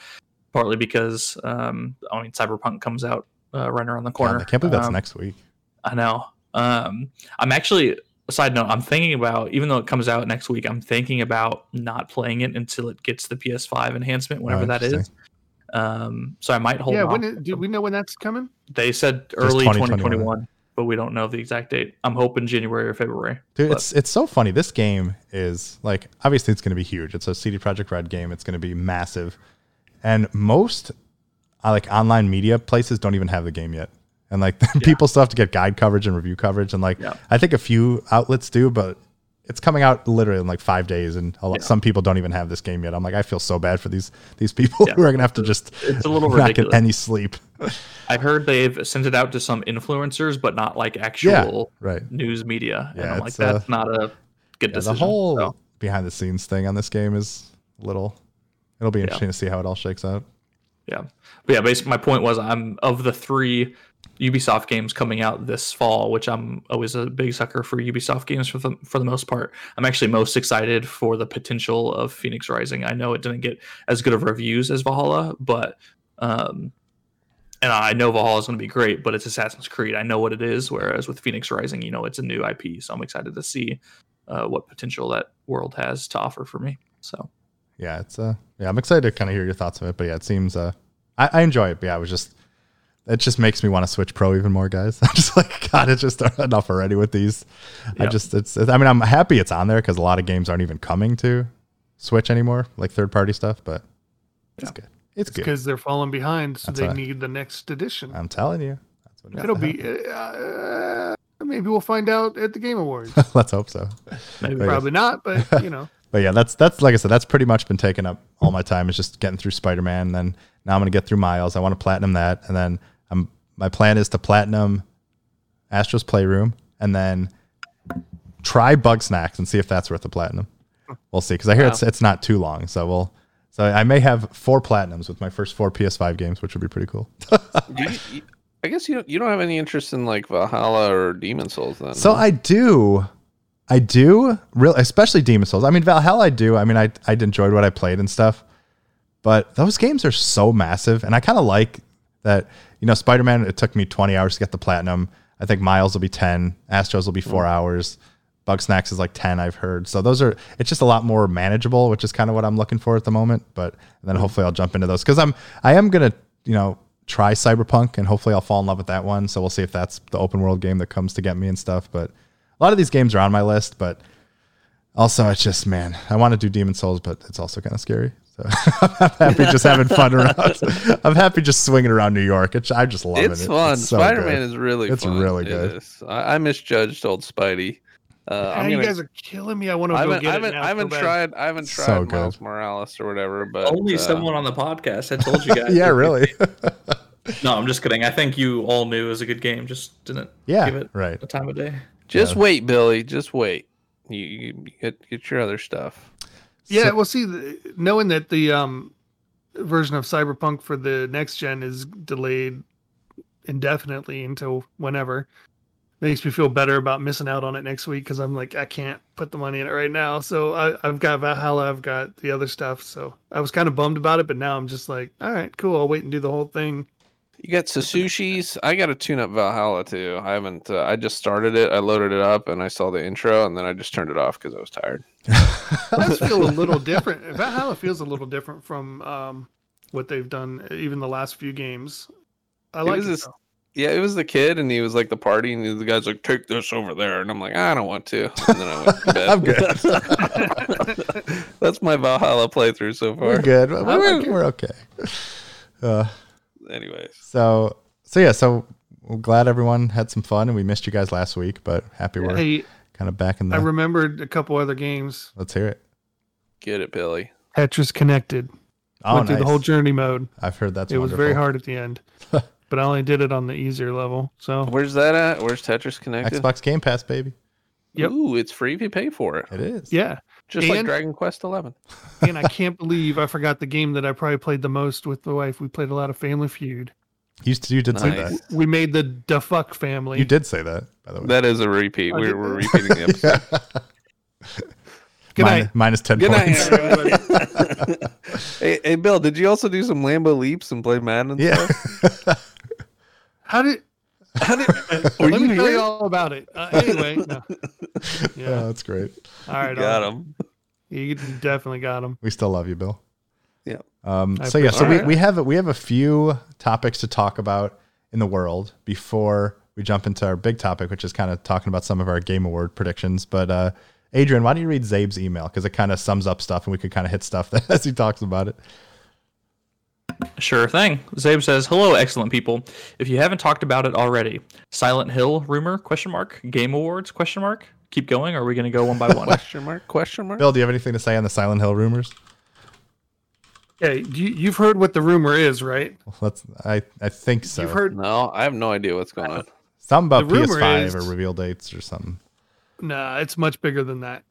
partly because um, I mean Cyberpunk comes out uh, right around the corner. God, I can't believe that's Um, next week. I know. Um, I'm actually side note. I'm thinking about even though it comes out next week, I'm thinking about not playing it until it gets the PS5 enhancement, whenever that is. Um, so I might hold. yeah, when it, do we know when that's coming? they said early 2021. 2021, but we don't know the exact date. I'm hoping January or February. Dude, but- it's it's so funny. This game is like obviously it's going to be huge. It's a CD Projekt Red game. It's going to be massive, and most uh, like online media places don't even have the game yet. And like people still have to get guide coverage and review coverage, and like Yeah. I think a few outlets do, but it's coming out literally in like five days, and a lot, Yeah. some people don't even have this game yet. I'm like, I feel so bad for these these people Yeah. who are gonna have to just It's a little not get any sleep. i've heard they've sent it out to some influencers, but not like actual Right. news media. Yeah, and I'm like, uh, that's not a good Yeah, decision. the whole So, behind the scenes thing on this game is a little. It'll be interesting to see how it all shakes out. yeah, but yeah. Basically, my point was, I'm of the three Ubisoft games coming out this fall, which I'm always a big sucker for Ubisoft games for the for the most part. I'm actually most excited for the potential of Phoenix Rising. I know it didn't get as good of reviews as Valhalla, but um, and I know Valhalla is going to be great, but it's Assassin's Creed. I know what it is. Whereas with Phoenix Rising, you know, it's a new IP, so I'm excited to see uh, what potential that world has to offer for me. So yeah, it's uh yeah, I'm excited to kind of hear your thoughts of it. But yeah, it seems uh I, I enjoy it. But yeah, it was just it just makes me want to switch pro even more, guys. I'm just like, God, it's just enough already with these. I just it's I mean, I'm happy it's on there because a lot of games aren't even coming to Switch anymore, like third party stuff, but it's Yeah. good. It's good. Because they're falling behind, so That's they need the next edition. I'm telling you. That's what It'll be. Uh, maybe we'll find out at the Game Awards. Let's hope so. maybe But. Probably not, but you know. But yeah, that's that's like I said, that's pretty much been taking up all my time is just getting through Spider Man. And then now I'm gonna get through Miles. I want to platinum that, and then I'm my plan is to platinum Astro's Playroom, and then try Bugsnax and see if that's worth the platinum. We'll see because I hear Wow. it's it's not too long, so we'll. So I may have four platinums with my first four PS5 games, which would be pretty cool. You- I guess you don't, you don't have any interest in like Valhalla or Demon Souls then. So? I do. I do, real, especially Demon Souls. I mean, Valhalla, I do. I mean, I I enjoyed what I played and stuff, but those games are so massive, and I kind of like that. You know, Spider Man. It took me 20 hours to get the platinum. I think Miles will be 10. Astros will be four mm. hours. Bugsnax is like 10. I've heard. So those are. It's just a lot more manageable, which is kind of what I'm looking for at the moment. But then mm. hopefully I'll jump into those because I'm I am gonna you know try Cyberpunk and hopefully I'll fall in love with that one. So we'll see if that's the open world game that comes to get me and stuff. But a lot of these games are on my list, but also it's just man, I want to do Demon Souls, but it's also kind of scary. So I'm happy just having fun around. I'm happy just swinging around New York. It's, I just love it's it. It's fun. so Spider Man good. is really It's fun. really good. is. I, I misjudged old Spidey. Uh, I'm you gonna, guys are killing me. I want to I go haven't, get I it haven't, now I haven't tried. I haven't So tried good. Miles Morales or whatever. But Only uh, someone on the podcast. I told you guys. yeah, really. No, I'm just kidding. I think you all knew it was a good game. Just didn't yeah, give it right. the time of day. Just Yeah. wait, Billy. Just wait. You, you get get your other stuff. Yeah, So- well, see, the- knowing that the um version of Cyberpunk for the next gen is delayed indefinitely until whenever makes me feel better about missing out on it next week because I'm like I can't put the money in it right now. So I, I've got Valhalla, I've got the other stuff. So I was kind of bummed about it, but now I'm just like, all right, cool. I'll wait and do the whole thing. You got Sasushis. I got to tune up Valhalla too. I haven't. Uh, I just started it. I loaded it up and I saw the intro and then I just turned it off because I was tired. It does feel a little different. Valhalla feels a little different from um what they've done, even the last few games. I like it. this- Yeah, it was the kid and he was like the party and the guy's like, take this over there. And I'm like, I don't want to. And then I went to bed. I'm good. That's my Valhalla playthrough so far. We're good. We're, like it. we're okay. Uh, Anyways, so so yeah, so we're glad everyone had some fun and we missed you guys last week, but happy we're Hey, kind of back in the. I remembered a couple other games. let's hear it. get it, Billy. Tetris Connected. Oh, Went through the whole journey mode. I've heard that's it was very hard at the end, but I only did it on the easier level. So Where's that at? Where's Tetris connected? Xbox Game Pass, baby. Yep. Ooh, it's free if you pay for it. It is. yeah, Just like Dragon Quest Eleven. and I can't believe I forgot the game that I probably played the most with the wife. We played a lot of Family Feud. You, you did say that. We made the Da Fuck family. You did say that, by the way. That is a repeat. We're, we're repeating the episode. Good Mine- night. minus 10 Good night, points. everybody. hey, hey, Bill, did you also do some Lambo leaps and play Madden? And yeah. stuff? How did? How did, were let you me tell you all about it. Uh, anyway, no. Oh, yeah. that's great. All right, Got I'll- him. You definitely got him. We still love you, Bill. Yeah. Um, so yeah, so we, appreciate we have we have a few topics to talk about in the world before we jump into our big topic, which is kind of talking about some of our game award predictions. But uh, Adrian, why don't you read Zabe's email because it kind of sums up stuff and we could kind of hit stuff as he talks about it. Sure thing. Zabe says, "Hello, excellent people. If you haven't talked about it already, Silent Hill rumor? Question mark. Game Awards? Question mark. Keep going. Or are we going to go one by one? Question mark? Question mark? Bill, do you have anything to say on the Silent Hill rumors? Okay, you, you've heard what the rumor is, right? Let's. I I think so. You've heard. No, I have no idea what's going on. something about the PS5 is- or reveal dates or something. Nah, it's much bigger than that.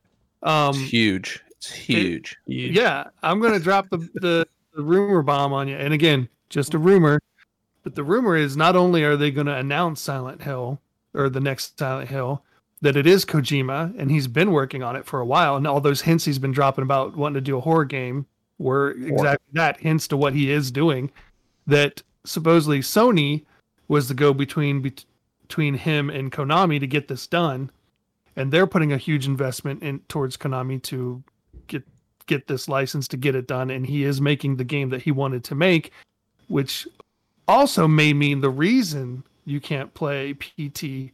Um, It's huge. It's huge. yeah, I'm gonna drop the, the the rumor bomb on you. And again, just a rumor, but the rumor is not only are they gonna announce Silent Hill or the next Silent Hill, that it is Kojima and he's been working on it for a while, and all those hints he's been dropping about wanting to do a horror game were exactly that hints to what he is doing. That supposedly Sony was the go between between him and Konami to get this done, and they're putting a huge investment in towards Konami to get get this license to get it done, and he is making the game that he wanted to make, which also may mean the reason you can't play PT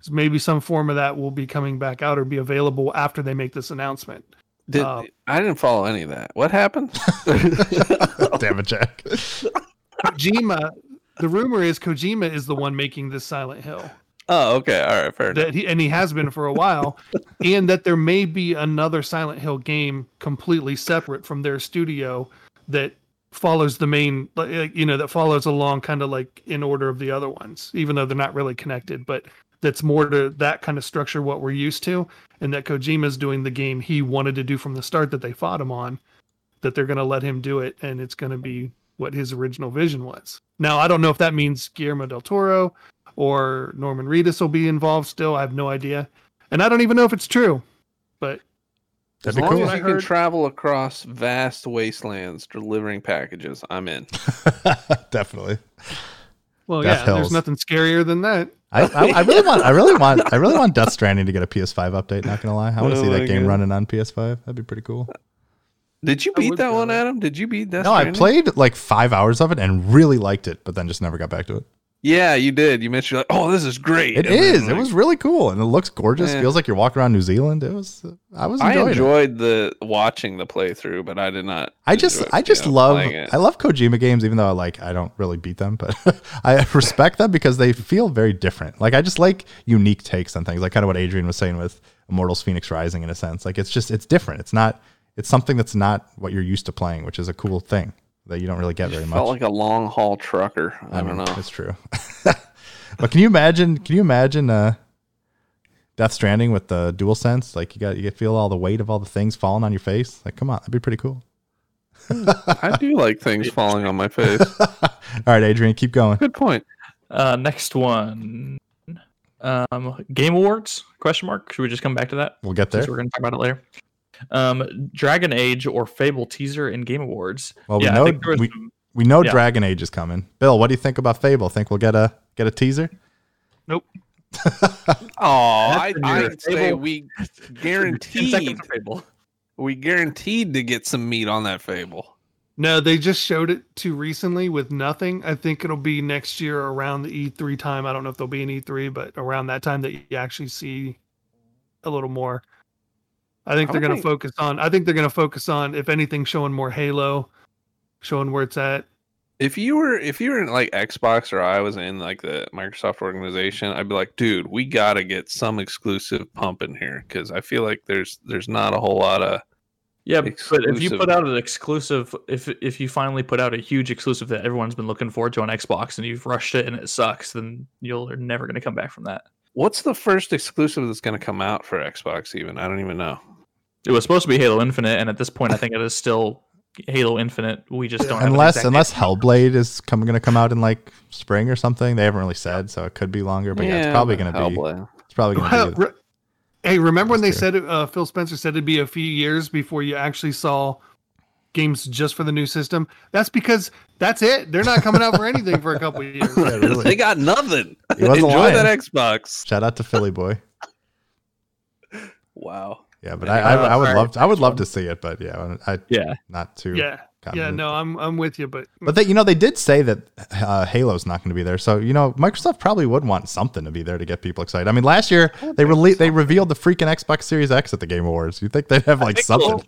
is maybe some form of that will be coming back out or be available after they make this announcement. Did, Uh, I didn't follow any of that. What happened? Damn it, Jack. Kojima, the rumor is Kojima is the one making this Silent Hill. Oh, okay. All right. Fair enough. that he and he has been for a while, and that there may be another Silent Hill game completely separate from their studio that follows the main, you know, that follows along kind of like in order of the other ones, even though they're not really connected, but that's more to that kind of structure what we're used to, and that Kojima's doing the game he wanted to do from the start that they fought him on, that they're going to let him do it, and it's going to be what his original vision was. Now, I don't know if that means Guillermo del Toro or Norman Reedus will be involved still. I have no idea. And I don't even know if it's true. But As That'd be long cool. as I you can travel across vast wastelands delivering packages, I'm in. Definitely. well, Death yeah, Hills. there's nothing scarier than that. I, I, I really want I really want I really want Death Stranding to get a PS5 update. Not gonna lie, I want to Oh see that game God. running on PS5. That'd be pretty cool. Did you beat that one. Adam? Did you beat Death No, I played like five hours of it and really liked it, but then just never got back to it. Yeah, you did. You mentioned like, oh, this is great. It And is. It was really cool, and it looks gorgeous. Eh. Feels like you're walking around New Zealand. It was. I was I enjoying it. enjoyed the watching the playthrough, but I did not. I just, I just know, love. I love Kojima games, even though I like, I don't really beat them, but I respect them because they feel very different. Like I just like unique takes on things, like kind of what Adrian was saying with Immortals: Phoenix Rising, in a sense. Like it's just, it's different. It's not, it's something that's not what you're used to playing, which is a cool thing that you don't really get very much. Felt like a long haul trucker. I, don't know. It's true. but can you imagine? Can you imagine uh, Death Stranding with the dual sense? Like you got you feel all the weight of all the things falling on your face. Like, come on, that'd be pretty cool. I do like things falling on my face. all right, Adrian, keep going. Good point. Uh, next one. Um, Game Awards? Question mark. Should we just come back to that? We'll get there. Since we're going to talk about it later. Um, Dragon Age or Fable teaser in Game Awards. Well, we yeah, know I think there was we, some- we know yeah. Dragon Age is coming. Bill, what do you think about Fable? Think we'll get a get a teaser? Nope. Oh, I, I'd say we guaranteed Fable. we guaranteed to get some meat on that fable. No, they just showed it too recently with nothing. I think it'll be next year around the E3 time. I don't know if there'll be an E3, but around that time that you actually see a little more. I think I they're going to focus on. I think they're going to focus on, if anything, showing more Halo, showing where it's at. If you were if you were in like Xbox or I was in like the Microsoft organization, I'd be like, dude, we gotta get some exclusive pump in here because I feel like there's there's not a whole lot of Yeah, but if you put out an exclusive, if if you finally put out a huge exclusive that everyone's been looking forward to on Xbox and you've rushed it and it sucks, then you're never going to come back from that. What's the first exclusive that's gonna come out for Xbox even? I don't even know. It was supposed to be Halo Infinite, and at this point, I think it is still Halo Infinite. We just don't Unless exact unless Hellblade is coming going to come out in like spring or something. They haven't really said, so it could be longer. But yeah, it's probably going to be. Hellblade. It's probably going Well, to be. re- hey, remember when they That's said uh, Phil Spencer said it'd be a few years before you actually saw games just for the new system? That's because that's it. They're not coming out for anything for a couple of years. Yeah, really. they got nothing. He wasn't Enjoy lying. that Xbox. Shout out to Philly boy. Wow. Yeah, but Yeah, I, I, I would sorry. love I would love to see it, but yeah, I Yeah, not too. Yeah, yeah. No, I'm I'm with you, but But they, you know, they did say that uh, Halo's not going to be there. So you know, Microsoft probably would want something to be there to get people excited. I mean, last year they rele- they revealed the freaking Xbox Series X at the Game Awards. You think they'd have like think something? so.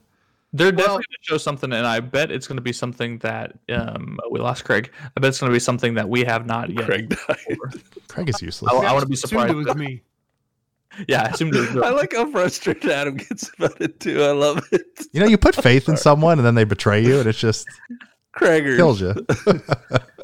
They're definitely going to show something, and I bet it's going to be something that um we lost Craig. I bet it's going to be something that we have not yet. Craig died. Craig is useless. I, I want to be surprised. it was me. Yeah, I assumed it was I like how frustrated Adam gets about it too. I love it. You know, you put faith in someone and then they betray you, and it's just Craigers. kills you.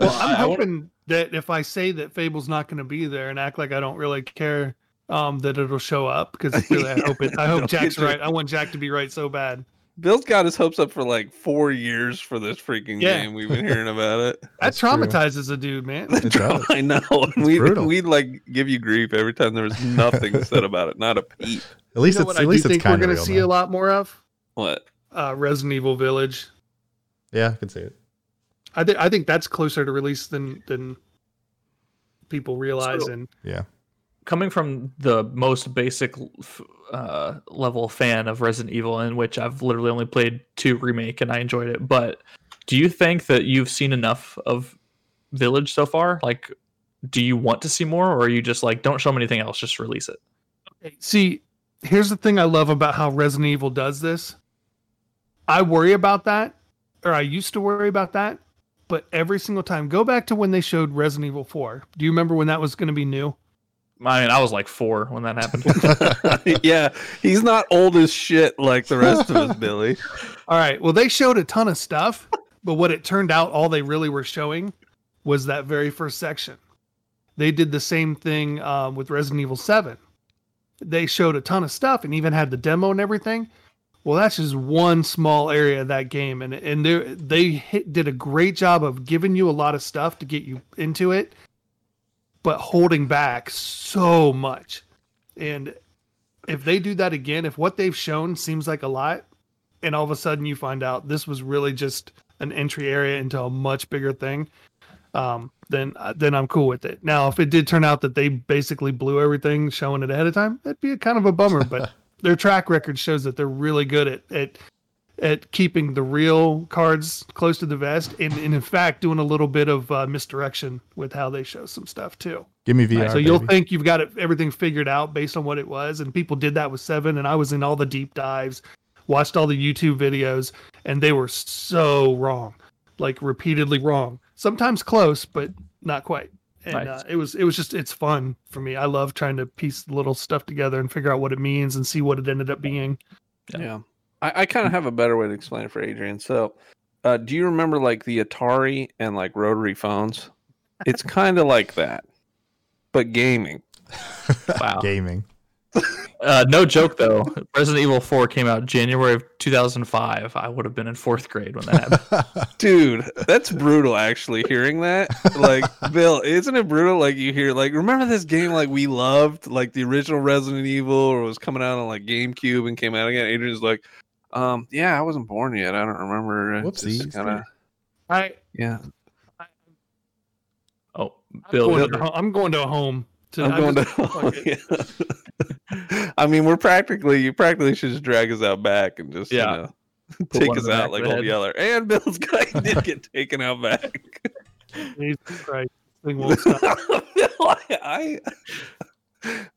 Well, I'm hoping that if I say that Fable's not going to be there and act like I don't really care, um, that it'll show up because really, I hope it. I hope Jack's right. I want Jack to be right so bad. Bill's got his hopes up for like four years for this freaking Yeah. game. We've been hearing about it. That That's true. traumatizes a dude, man. It does. I know. We we'd like give you grief every time there was nothing said about it. Not a peep. At least you know it's what I at do least it's think we're going to real. see now. a lot more of What? uh, Resident Evil Village. Yeah, I can see it. I think I think that's closer to release than than people realize. So- and Yeah, coming from the most basic f- uh, level fan of Resident Evil, in which I've literally only played two remake and I enjoyed it. But do you think that you've seen enough of Village so far? Like, do you want to see more, or are you just like, don't show me anything else, just release it? Okay. see, here's the thing I love about how Resident Evil does this. I worry about that, or I used to worry about that, but every single time, go back to when they showed Resident Evil 4. Do you remember when that was going to be new? I mean, I was like four when that happened. yeah, he's not old as shit like the rest of us, Billy. All right. Well, they showed a ton of stuff, but what it turned out, all they really were showing was that very first section. They did the same thing um, with Resident Evil 7. They showed a ton of stuff and even had the demo and everything. Well, that's just one small area of that game, and and they they hit, did a great job of giving you a lot of stuff to get you into it, but holding back so much. And if they do that again, if what they've shown seems like a lot, and all of a sudden you find out this was really just an entry area into a much bigger thing, um, then uh, then I'm cool with it. Now, if it did turn out that they basically blew everything, showing it ahead of time, that'd be a kind of a bummer. But their track record shows that they're really good at at at keeping the real cards close to the vest, and, and in fact doing a little bit of uh, misdirection with how they show some stuff too. Give me VR. so you'll think you've got it, everything figured out based on what it was, and people did that with seven, and I was in all the deep dives, watched all the YouTube videos, and they were so wrong, like repeatedly wrong. Sometimes close, but not quite. And Nice. uh, it was it was just it's fun for me. I love trying to piece little stuff together and figure out what it means and see what it ended up being. Yeah. Yeah. I, I kind of have a better way to explain it for Adrian. So, uh, do you remember like the Atari and like rotary phones? It's kind of like that, but gaming. Wow. gaming. Uh, no joke though. Resident Evil 4 came out January of 2005. I would have been in fourth grade when that happened. Dude, that's brutal actually hearing that. Like, Bill, isn't it brutal? Like, you hear, like, remember this game like we loved, like the original Resident Evil, or was coming out on like GameCube and came out again? Adrian's like, um, yeah, I wasn't born yet. I don't remember. Whoopsies. Kind of, I yeah. Oh, I'm Bill. going, to, I'm going to a home. To, I'm I going just- to. fuck it. yeah. I mean, we're practically. You practically should just drag us out back and just Yeah. you know, take us out of like the old head. Yeller. And Bill's guy did get taken out back. Jesus Christ, this thing won't stop. Bill, I, I,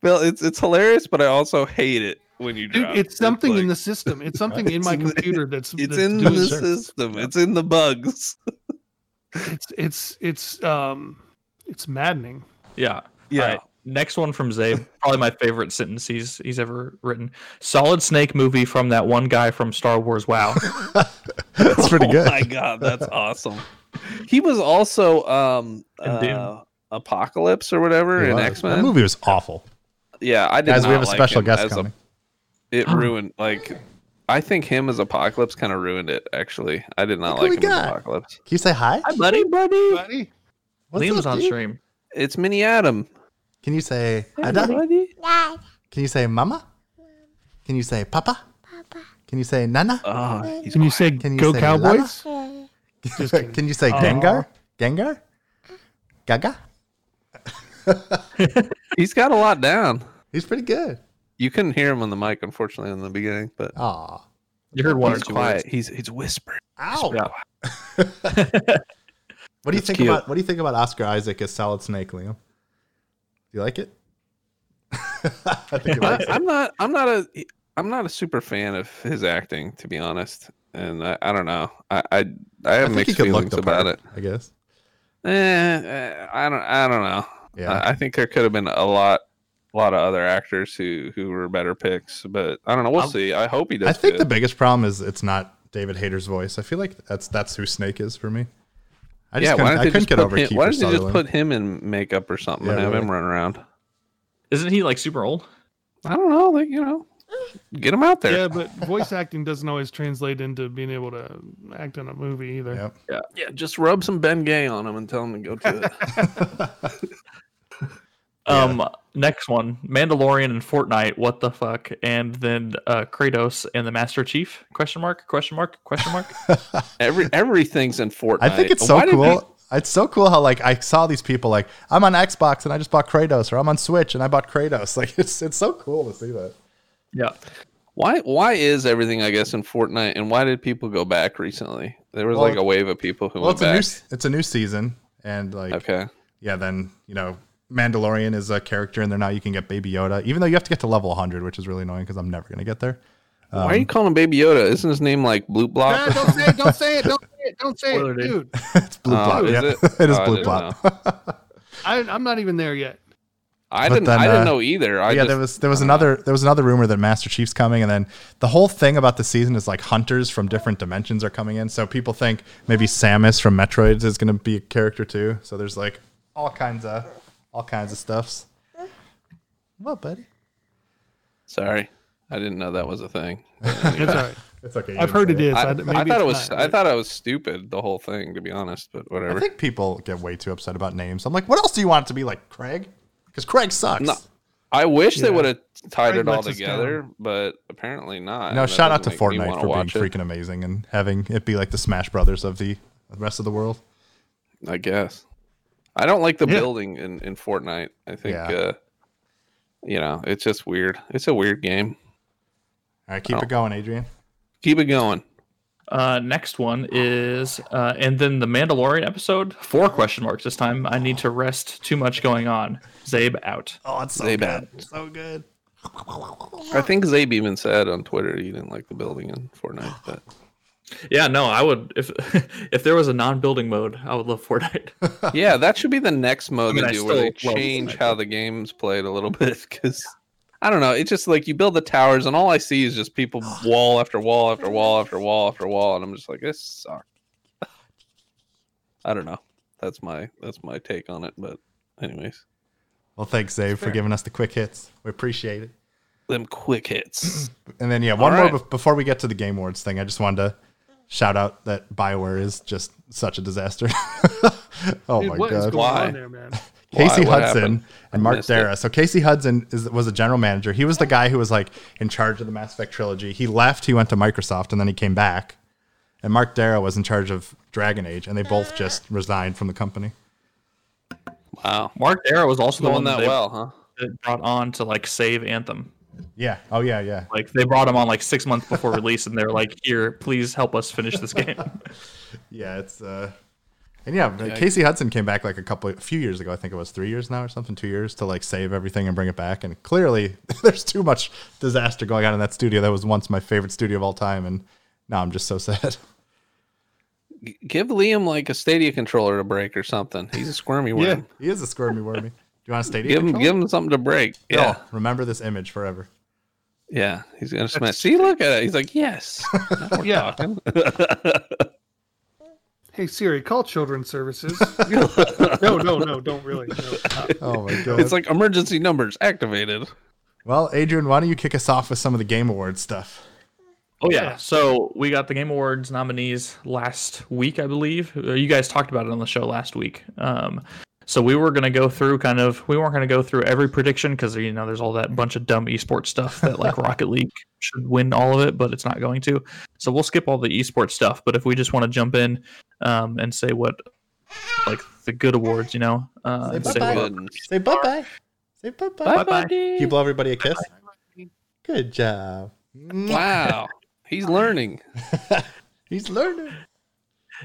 Bill, it's it's hilarious, but I also hate it when you Dude, drop. it's something in like- the system. It's something in It's my in the- computer that's It's that's in the shit. system. It's in the bugs. It's it's it's um it's maddening. Yeah. Yeah. All right, Next one from Zay. Probably my favorite sentence he's he's ever written. Solid Snake movie from that one guy from Star Wars. Wow. That's pretty good. Oh my god, that's awesome. He was also um In uh, Apocalypse or whatever It in was. X That Men. movie was awful. Yeah, I did. Guys, we have a like special guest as a- coming. It ruined like I think him as Apocalypse kind of ruined it. Actually, I did not Look who like we him as got. Apocalypse. Can you say hi? Hi, buddy, buddy. Buddy, What's Liam's up, on dude? stream. It's Mini Adam. Can you say Ada? buddy. Can you say Mama? Can you say Papa? Papa, Can you say Nana? Oh, he's can you say Can you go say Cowboys? Can you say Gengar? Gengar? Gaga? he's got a lot down. He's pretty good. You couldn't hear him on the mic, unfortunately, in the beginning, but ah, You heard one or he's two quiet. words. He's he's whispering. Ow. Yeah. What do you That's think cute. about what do you think about Oscar Isaac as Solid Snake, Liam? Do you like it? I think I, I'm not. I'm not a. I'm not a super fan of his acting, to be honest. And I, I don't know. I I, I I have think he mixed feelings about part, it. I guess. Eh, eh, I don't. I don't know. Yeah. I, I think there could have been a lot, a lot of other actors who who were better picks, but I don't know. We'll I'll- see. I hope he does. I think the biggest problem is it's not David Hayter's voice. I feel like that's that's who Snake is for me. I just yeah. couldn't, Why I don't they couldn't just get put over him, Kiefer Why don't they just put him in makeup or something Yeah, and have really. him run around? Isn't he like super old? I don't know. Like you know, get him out there. Yeah, but voice acting doesn't always translate into being able to act in a movie either. Yep. Yeah, just rub some Ben Gay on him and tell him to go to it. Um, next one, Mandalorian and Fortnite. What the fuck? And then uh, Kratos and the Master Chief? Question mark? Question mark? Question mark? Every everything's in Fortnite. I think it's so Why cool. pe- It's so cool how like I saw these people like I'm on Xbox and I just bought Kratos or I'm on Switch and I bought Kratos. Like it's it's so cool to see that. yeah. why why is everything I guess in Fortnite and why did people go back recently? There was Well, like a wave of people who Well, went it's a new back. it's a new season and like okay. yeah, then you know Mandalorian is a character in there now. You can get Baby Yoda, even though you have to get to level 100, which is really annoying because I'm never gonna get there. why are you calling him Baby Yoda? Isn't his name like Blue Nah, don't say it. Don't say it. Don't say it. Don't say Spoiler, it, dude. dude. it's Blue Plot. is yeah. it? it is Oh, Blue didn't I, I'm not even there yet. I But didn't. then, I didn't uh, know either. I yeah, just, there was there was another there was another rumor that Master Chief's coming, and then the whole thing about the season is like hunters from different dimensions are coming in. So people think maybe Samus from Metroid is going to be a character too. So there's like all kinds of all kinds of stuffs. What, buddy? Sorry, I didn't know that was a thing. It's all right. It's okay. you I've heard say it is. I, I, I thought it was. not, I thought it was stupid. The whole thing, to be honest. But whatever. I think people get way too upset about names. I'm like, what else do you want it to be like, Craig? Because Craig sucks. No. I wish they would have tied Pretty it all together, but apparently not. No, that shout out to doesn't make me Fortnite for being watch it, freaking amazing and having it be like the Smash Brothers of the rest of the world. I guess. I don't like the Yeah. building in, in Fortnite. I think Yeah. uh you know, it's just weird. It's a weird game. All right, keep Oh. it going, Adrian. Keep it going. Uh, next one is, uh, and then the Mandalorian episode. Four question marks this time. I need to rest. Too much going on. Zabe out. Oh, it's so They good. bad. So good. I think Zabe even said on Twitter he didn't like the building in Fortnite, but Yeah, no, I would if if there was a non-building mode, I would love Fortnite. yeah, that should be the next mode I mean, they I do where they change Fortnite, how the game's played a little bit because I don't know. It's just like you build the towers, and all I see is just people wall after wall after wall after wall after wall, and I'm just like, this sucks. I don't know. That's my that's my take on it. But anyways, Well, thanks, Zave, for giving us the quick hits. We appreciate it. them quick hits. And then, yeah, one All more right. bef- before we get to the Game Awards thing. I just wanted to shout out that Bioware is just such a disaster. oh Dude, my what is god. going Why? on there, man? Casey Why? Hudson happened? And Mark missed it. Darrah. So Casey Hudson is, was a general manager. He was the guy who was like in charge of the Mass Effect trilogy. He left. He went to Microsoft, and then he came back. And Mark Darrah was in charge of Dragon Age, and they both ah. just resigned from the company. Wow, Mark Darrah was also the going one that that, they well, huh? that brought on to like save Anthem. Yeah. Oh yeah. Yeah. Like they brought him on like six months before release, and they're like, "Here, please help us finish this game." Yeah. It's uh. And yeah, Casey Hudson came back like a couple, a few years ago. I think it was three years now or something, two years to like save everything and bring it back. And clearly, there's too much disaster going on in that studio. That was once my favorite studio of all time, and now I'm just so sad. Give Liam like a Stadia controller to break or something. He's a squirmy worm. Yeah. He is a squirmy wormy. Do you want a stadium? Give him controller? give him something to break. No, Yeah, remember this image forever. yeah. He's gonna smash. See, look at it. He's like, yes. Yeah. talking. Hey Siri, call children's services. no, no, no, don't really. No. Oh my god. it's like emergency numbers activated. well, Adrian, why don't you kick us off with some of the Game Awards stuff? Oh yeah. So we got the Game Awards nominees last week, I believe. Uh, You guys talked about it on the show last week. Um, so we were gonna go through kind of. We weren't gonna go through every prediction because you know there's all that bunch of dumb esports stuff that like Rocket League should win all of it, but it's not going to. So we'll skip all the esports stuff. But if we just want to jump in um, and say what like the good awards, you know, uh, Say bye-bye. Say bye bye. Say bye bye. Bye, Bye-bye. Can you blow everybody a kiss? Good job. Wow, he's learning. He's learning.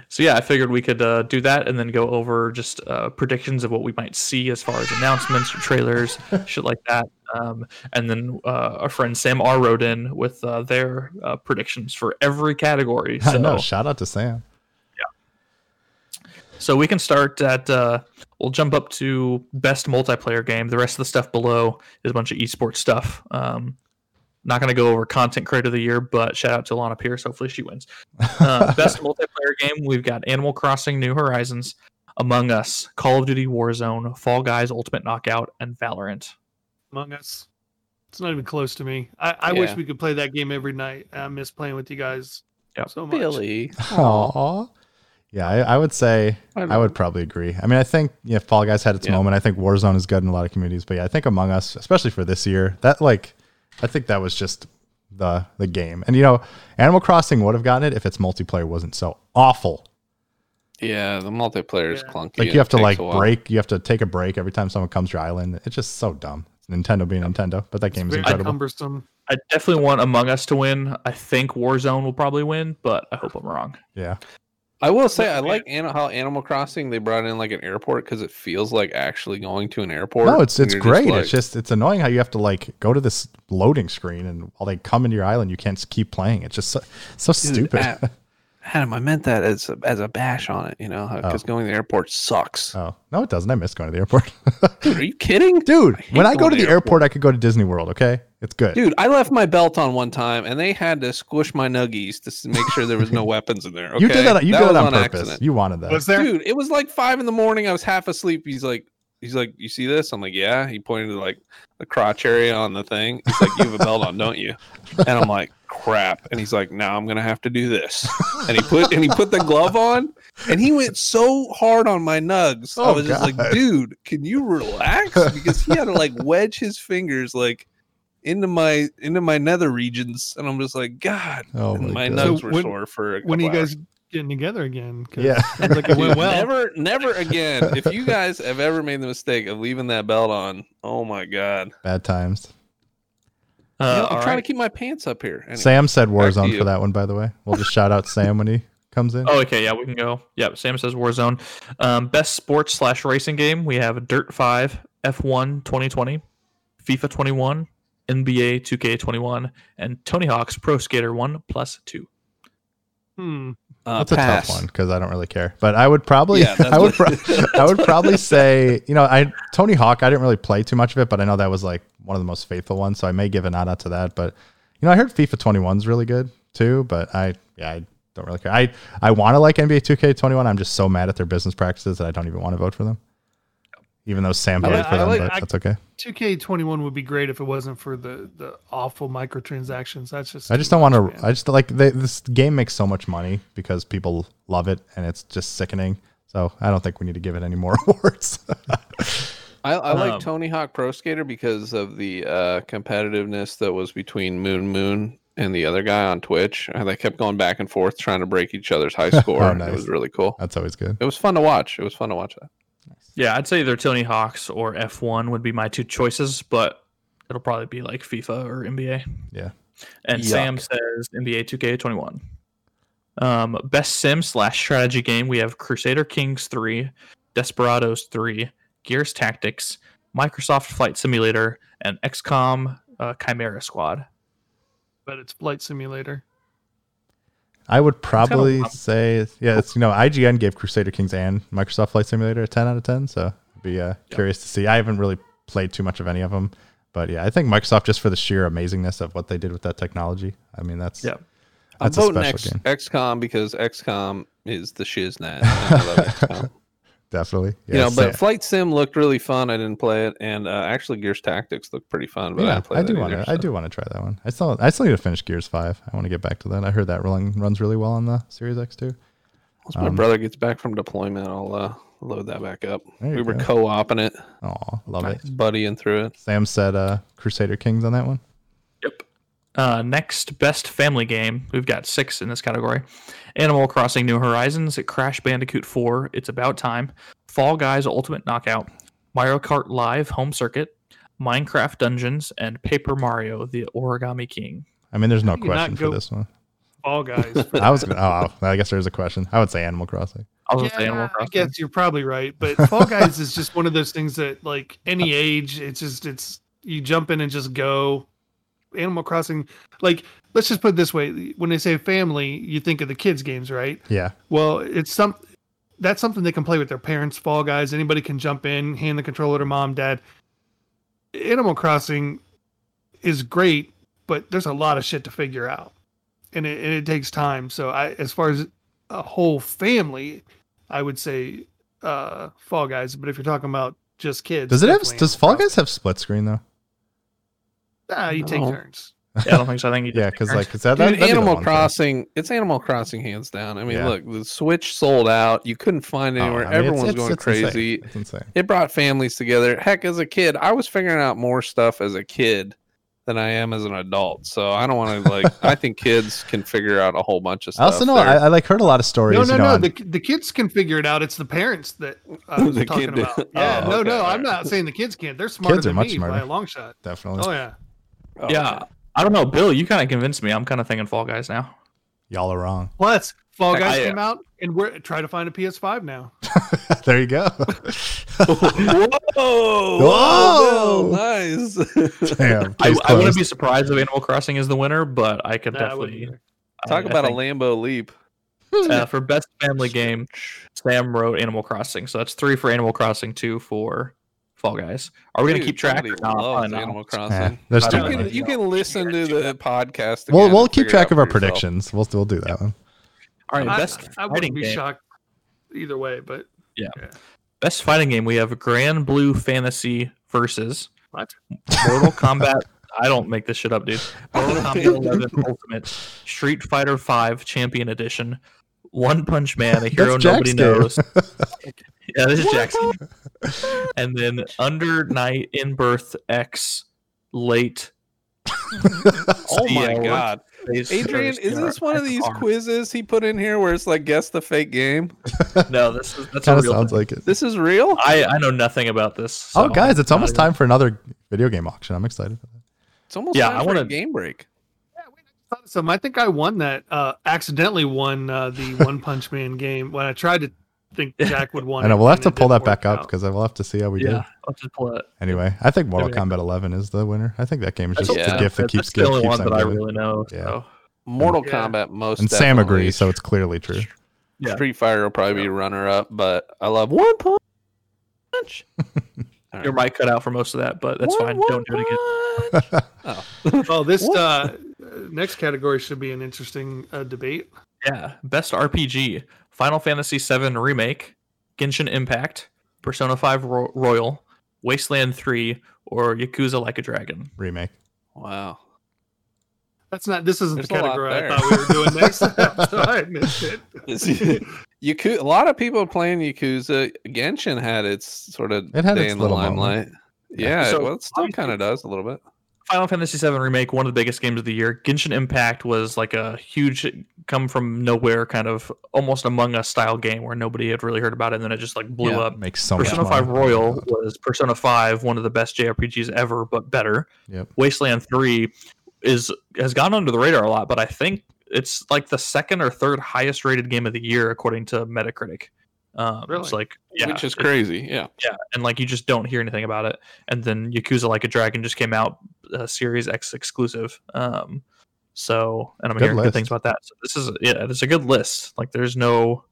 So yeah, I figured we could uh, do that and then go over just uh, predictions of what we might see as far as announcements or trailers, shit like that. Um, and then uh, our friend Sam R wrote in with uh, their uh, predictions for every category. I So, know. Shout out to Sam. Yeah. So we can start at. Uh, we'll jump up to best multiplayer game. The rest of the stuff below is a bunch of esports stuff. Um, not going to go over content creator of the year, but shout out to Alanah Pearce. Hopefully she wins. Uh, best multiplayer game, we've got Animal Crossing New Horizons, Among Us, Call of Duty Warzone, Fall Guys Ultimate Knockout, and Valorant. Among Us. It's not even close to me. I, I wish we could play that game every night. I miss playing with you guys Yep. so much. Billy. Aww. Yeah, I, I would say I I, would probably agree. I mean, I think yeah, Fall Guys had its Yeah. moment. I think Warzone is good in a lot of communities, but yeah, I think Among Us, especially for this year, that like, I think that was just the the game. And you know, Animal Crossing would have gotten it if its multiplayer wasn't so awful. Yeah, the multiplayer is Yeah. clunky. Like you have to like break, you have to take a break every time someone comes to your island. It's just so dumb. It's Nintendo being Nintendo, but that game is incredible. cumbersome. I definitely want Among Us to win. I think Warzone will probably win, but I hope I'm wrong. Yeah, I will say I like An- how Animal Crossing they brought in like an airport because it feels like actually going to an airport. no, it's it's you're great. like- it's just it's annoying how you have to like go to this loading screen and while they come into your island, you can't keep playing. It's just so, so Dude, stupid. Ad- Adam, I meant that as a, as a bash on it, you know, because oh. going to the airport sucks. Oh no, it doesn't. I miss going to the airport, Dude, are you kidding? dude. hate when I go to to the the airport, I could go to Disney World. Okay, it's good. Dude, I left my belt on one time, and they had to squish my nuggies to make sure there was no weapons in there. you did that. You did that it on purpose. accident. You wanted that. Was there? Dude, it was like five in the morning. I was half asleep. He's like, he's like, you see this? I'm like, yeah. He pointed to like the crotch area on the thing. He's like, you have a belt on, don't you? And I'm like, crap. And he's like, now I'm gonna have to do this. And he put and he put the glove on and he went so hard on my nugs. I Oh, was just like, dude, can you relax? Because he had to like wedge his fingers like into my into my nether regions. And I'm just like, God. Oh and my my God. nugs So were when- sore for a when are you couple guys getting together again? 'Cause Yeah. like it went well. Never, never again. If you guys have ever made the mistake of leaving that belt on, oh my god! Bad times. Uh, You know, I'm trying right. to keep my pants up here. Anyway. Sam said Warzone for that one, by the way. We'll just shout out Sam when he comes in. Oh, okay, yeah, we can go. Yep, Sam says Warzone. Um, best sports slash racing game. We have Dirt Five, F1 2020, FIFA 21, NBA 2K21, and Tony Hawk's Pro Skater One Plus Two. Hmm. Uh, That's a tough one because I don't really care. But I would probably, Yeah, I would, pro- I would probably say, you know, I Tony Hawk. I didn't really play too much of it, but I know that was like one of the most faithful ones, so I may give a nod out to that. But you know, I heard FIFA 21 is really good too, but I, yeah, I don't really care. I, I want to like NBA 2K21. I'm just so mad at their business practices that I don't even want to vote for them. Even though Sam Yeah, for I them, like- but I- that's okay. 2K21 would be great if it wasn't for the the awful microtransactions. That's just I just don't want to. I just like they, this game makes so much money because people love it, and it's just sickening. So I don't think we need to give it any more awards. I, I like Um, Tony Hawk Pro Skater because of the uh, competitiveness that was between Moon Moon and the other guy on Twitch. And they kept going back and forth trying to break each other's high score. Oh, and nice. It was really cool. That's always good. It was fun to watch. It was fun to watch that. Yeah, I'd say either Tony Hawk's or F1 would be my two choices, but it'll probably be like FIFA or NBA. Yeah. And Yuck. Sam says NBA 2K21. Um, best sim slash strategy game we have Crusader Kings 3, Desperados 3, Gears Tactics, Microsoft Flight Simulator, and XCOM uh, Chimera Squad. but it's Flight Simulator. I would probably fun. say, yeah, it's you know, IGN gave Crusader Kings and Microsoft Flight Simulator a ten out of ten. So I'd be uh, curious to see. I haven't really played too much of any of them, but yeah, I think Microsoft just for the sheer amazingness of what they did with that technology. I mean, that's Yeah. I'm That's a voting special X, game. XCOM because XCOM is the shiznat. and I love XCOM. definitely. Yeah, you know, but Flight Sim looked really fun. I didn't play it, and uh, actually Gears Tactics looked pretty fun. But I, yeah, didn't play I do want to. I do want to try that one. I still, I still need to finish Gears Five. I want to get back to that. I heard that run, runs really well on the Series X too. Once my Um, brother gets back from deployment, I'll uh, load that back up. We were go. co-oping it, Oh, love it. buddying through it. Sam said uh, Crusader Kings on that one. Yep. Uh, next, best family game. We've got six in this category: Animal Crossing: New Horizons, Crash Bandicoot 4, It's About Time, Fall Guys: Ultimate Knockout, Mario Kart Live Home Circuit, Minecraft Dungeons, and Paper Mario: The Origami King. I mean, there's no How do you not question for this one. All guys. for I was Oh, I guess there's a question. I would say Animal Crossing. I was gonna say Animal I Crossing. guess you're probably right, but Fall Guys is just one of those things that, like any age, it's just it's you jump in and just go. Animal Crossing, like let's just put it this way: when they say family, you think of the kids' games, right? Yeah, Well, it's some that's something they can play with their parents. Fall Guys, anybody can jump in, hand the controller to mom, dad. Animal Crossing is great, but there's a lot of shit to figure out, and it, and it takes time. So, I as far as a whole family, I would say uh Fall Guys. But if you're talking about just kids, does it have? Does Fall Guys have split screen though? Ah, you take No. turns. Yeah, I don't think so. I think you Yeah, because like turns. it's that, Dude, that'd be the Animal one thing. Crossing, it's Animal Crossing hands down. I mean, Yeah. look, the Switch sold out. You couldn't find it Oh, anywhere. I mean, Everyone's it's- going it's crazy. Insane. It's insane. It brought families together. Heck, as a kid, I was figuring out more stuff as a kid than I am as an adult. So I don't want to like. I think kids can figure out a whole bunch of I stuff. also know I, I like heard a lot of stories. No, no, you know, no. on- The, the kids can figure it out. It's the parents that I was The talking about. Yeah, Oh, no, okay, no. I'm not saying the kids can't. They're smarter Kids are than much me smarter. by a long shot. definitely. Oh yeah. Oh, yeah, okay. I don't know, Bill. You kind of convinced me. I'm kind of thinking Fall Guys now. Y'all are wrong. Plus, Fall Guys I- came out, and we're trying to find a PS5 now. there you go. Whoa! Whoa! Bill, nice. Damn. I, I wouldn't be surprised if Animal Crossing is the winner, but I could Nah, definitely either. Talk I- I about a Lambo leap. uh, for best family game. Sam wrote Animal Crossing, so that's three for Animal Crossing, two for Fall Guys. Are we gonna keep track? somebody Or not? loves Animal Yeah, Crossing. there's too You can, many. you can listen to the podcast. We'll we'll keep track of our yourself. predictions. We'll we'll do that one. All right, I, best I fighting wouldn't be game. shocked either way, but Yeah. Best fighting game. We have Granblue Fantasy versus What? Mortal Kombat. I don't make this shit up, dude. Mortal Kombat 11 Ultimate, Street Fighter 5 Champion Edition, One Punch Man, a hero nobody game. knows. Yeah, this is Jackson. and then Under Night in Birth X Late. Oh my CL god. Adrian, First is this one of these quizzes he put in here where it's like guess the fake game? No, this is that's Kind a of real sounds thing. like it. This is real? I I know nothing about this. oh, guys, it's almost time for another video game auction. I'm excited. It's almost Yeah, time I for a wanna- game break. thought of something. I think I won that. Uh, accidentally won uh, the One Punch Man game when I tried to think Jack would win. I know we'll have to pull that back work up because I will have to see how we Yeah, did. let's just pull it. Anyway, I think Mortal Maybe. Kombat 11 is the winner. I think that game is just Yeah. a gift that That's keeps, the only one that I really know. Yeah. So. Mortal Yeah. Kombat most And Sam agrees, so it's clearly true. Yeah. Street Fighter will probably be runner up, but I love One Punch. All Your mic cut out for most of that, but that's One- fine. One Don't do it again. Punch. oh. Oh, this uh, next category should be an interesting uh, debate. Yeah, best RPG: Final Fantasy VII Remake, Genshin Impact, Persona 5 Ro- Royal, Wasteland 3, or Yakuza Like a Dragon. Remake. Wow. That's not. This isn't There's the a category I there. thought we were doing next. so I missed it. Yaku- a lot of people playing Yakuza. Genshin had its sort of It had day its in the little moment. limelight. Yeah, So, well, it still kind of does a little bit. Final Fantasy VII Remake, one of the biggest games of the year. Genshin Impact was like a huge, come from nowhere kind of almost Among Us style game where nobody had really heard about it, and then it just like blew Yeah. up. Makes so much Persona money. 5 Royal was Persona 5, one of the best JRPGs ever, but better. Yep. Wasteland 3 is has gone under the radar a lot, but I think it's like the second or third highest rated game of the year according to Metacritic. Um, Really? It's like yeah, Which is crazy. Yeah. yeah, and like you just don't hear anything about it. And then Yakuza Like a Dragon just came out, uh, Series X exclusive. Um, so and I'm Good hearing good things about that. So this is yeah, it's a good list. Like there's no,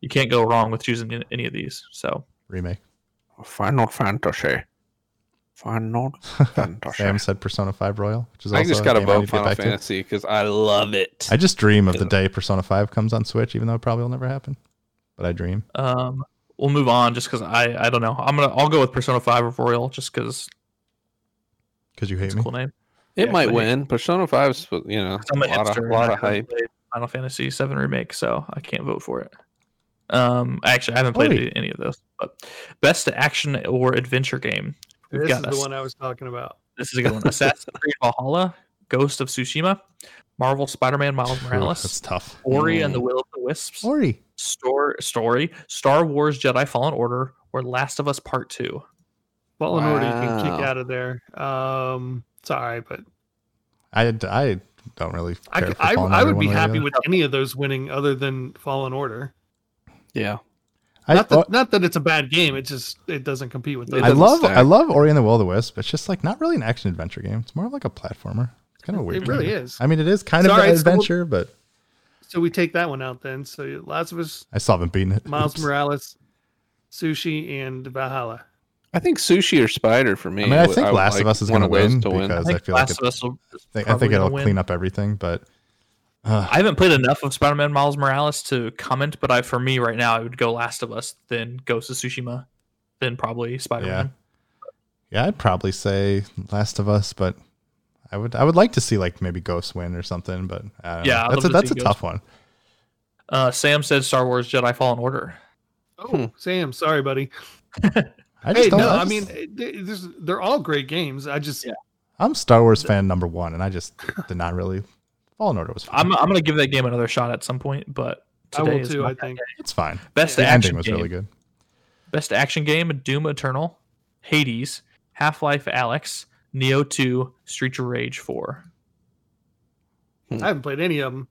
you can't go wrong with choosing any- any of these. So Remake. Final Fantasy. Final Fantasy. Sam said Persona 5 Royal, which is I also just got to game I vote need to get Final back to. Fantasy because I love it. I just dream of the day Persona 5 comes on Switch, even though it probably will never happen. But I dream. um, we'll move on just because I I don't know. I'm gonna I'll go with Persona Five Royal just because Because you hate it's a me. cool name. it yeah, might but- win. Persona 5's, you know, I'm a a lot of, hipster. lot of hype. Final Fantasy VII remake, so I can't vote for it. Um, actually, I haven't played Oi. any- any of those. But best action or adventure game. We've This is got the one I was talking about. This is a good one. Assassin's Creed Valhalla, Ghost of Tsushima, Marvel Spider-Man Miles Ooh, Morales, that's tough. Ori and the Mm. Will of the Wisps, Ori. Stor- Story, Star Wars Jedi Fallen Order, or Last of Us Part Two. Fallen Order you can kick out of there. Um, sorry, but I, I don't really I, care c- for I, I would be one way or the happy with any of those winning other than Fallen Order. Yeah. I, not that well, not that it's a bad game. It just it doesn't compete with It those. I love stack. I love Ori and the Will of the Wisp. It's just like not really an action adventure game. It's more of like a platformer. It's kind of weird. It really is. I mean, it is kind It's of an right, so we'll- adventure, but So we take that one out then. So Last of Us, I still haven't beaten it. Miles Oops. Morales, Sushi, and Valhalla. I think Sushi or Spider for me. I mean, I think would Last of like Us is going to win because I I, think feel like Last it, of Us will. I think, I think it'll win. clean up everything. But uh, I haven't played enough of Spider-Man Miles Morales to comment, but I for me right now I would go Last of Us, then Ghost of Tsushima, then probably Spider-Man. yeah, I'd probably say Last of Us, but I would I would like to see like maybe Ghost win or something. But I don't Yeah, know. That's a, to that's a Ghost tough one. Uh, Sam said Star Wars Jedi Fallen Order. Oh. Sam, sorry, buddy. I just Hey, don't, no, I I mean, it- it- they're all great games. I just Yeah. I'm Star Wars fan number one, and I just did not really. Fallen Order was fun. I'm I'm gonna give that game another shot at some point, but I will is too. I think. day. it's fine. Best The action ending was game. really good. Best action game: Doom Eternal, Hades, Half Life Alyx, Nioh 2, Street of Rage 4. I haven't played any of them.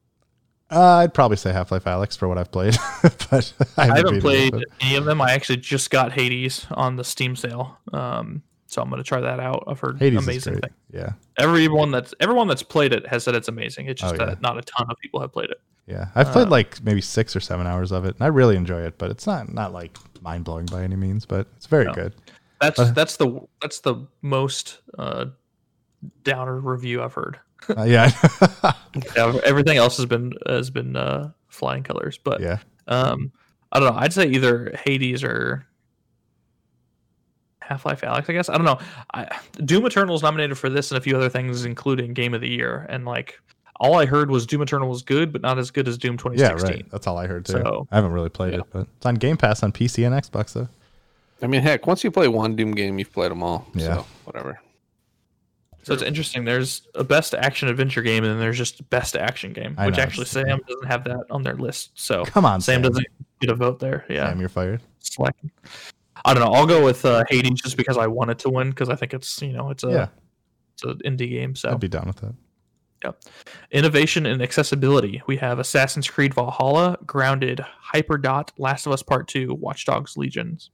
Uh, I'd probably say Half Life Alyx for what I've played, but I I haven't, haven't played it, any of them. I actually just got Hades on the Steam sale, um, so I'm gonna try that out. I've heard Hades amazing great. things. Yeah, Everyone that's everyone that's played it has said it's amazing. It's just Oh, yeah. that not a ton of people have played it. yeah. I've played Uh, like maybe six or seven hours of it, and I really enjoy it. But it's not not like mind blowing by any means, but it's very No. good. That's Uh, that's the that's the most uh, downer review I've heard. Uh, yeah, Yeah, everything else has been has been uh, flying colors, but yeah. um, I don't know. I'd say either Hades or Half Life Alyx, I guess. I don't know. I, Doom Eternal is nominated for this and a few other things, including Game of the Year. And like, all I heard was Doom Eternal was good, but not as good as Doom Yeah, 2016. right. That's all I heard too. So- I haven't really played Yeah. it, but it's on Game Pass on PC and Xbox though. I mean, heck, once you play one Doom game, you've played them all. Yeah. So whatever. So it's interesting. There's a best action adventure game, and then there's just best action game, I which know, actually it's- Sam doesn't have that on their list. So Come on, Sam Sam. doesn't get a vote there. Yeah, Sam, you're fired. slacking. I don't know. I'll go with uh, Hades just because I wanted to win because I think it's you know it's a Yeah. it's an indie game. So I'd be down with that. Yep. Innovation and accessibility. We have Assassin's Creed Valhalla, Grounded, Hyperdot, Last of Us Part Two, Watch Dogs Legions.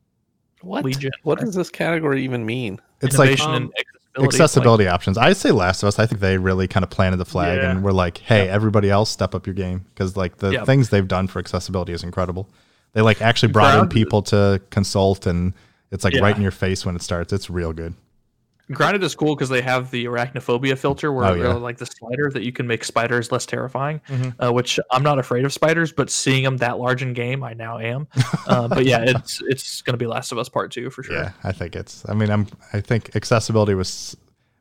What? Legion. What does this category even mean? It's like innovation Um, and accessibility. accessibility options. I'd say Last of Us. I think they really kind of planted the flag Yeah. and were like, "Hey, everybody else, step up your game," because like the Yep. things they've done for accessibility is incredible. They like actually brought in people to consult, and it's like Yeah. right in your face when it starts. It's real good. Grounded is cool because they have the arachnophobia filter where Oh, yeah. like the slider that you can make spiders less terrifying. Mhm. Uh, which I'm not afraid of spiders, but seeing them that large in game, I now am. Uh, but yeah, it's it's gonna be Last of Us Part Two for sure. Yeah, I think it's. I mean, I'm. I think accessibility was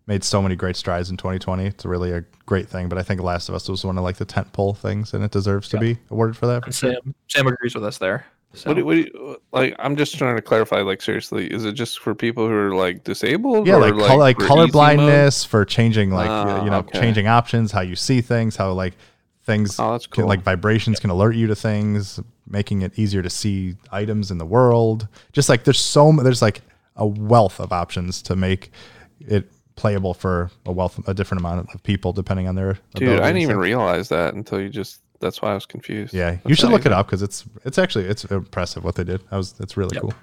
made so many great strides in 2020. It's really a great thing. But I think Last of Us was one of like the tent pole things, and it deserves to be awarded for that. For sure. Sam Sam agrees with us there. So, What do, what do you, like? I'm just trying to clarify. Like, seriously, is it just for people who are like disabled? Yeah, or, like color, like color easy mode? blindness for changing like Ah, you know okay. changing options, how you see things, how like things Oh, that's can, like vibrations can alert you to things, making it easier to see items in the world. Just like there's so there's like a wealth of options to make it playable for a wealth a different amount of people depending on their Dude, abilities I didn't even realize that until you just. That's why I was confused. Yeah, you should look it up because it's it's actually it's impressive what they did. I was it's really Yep. cool.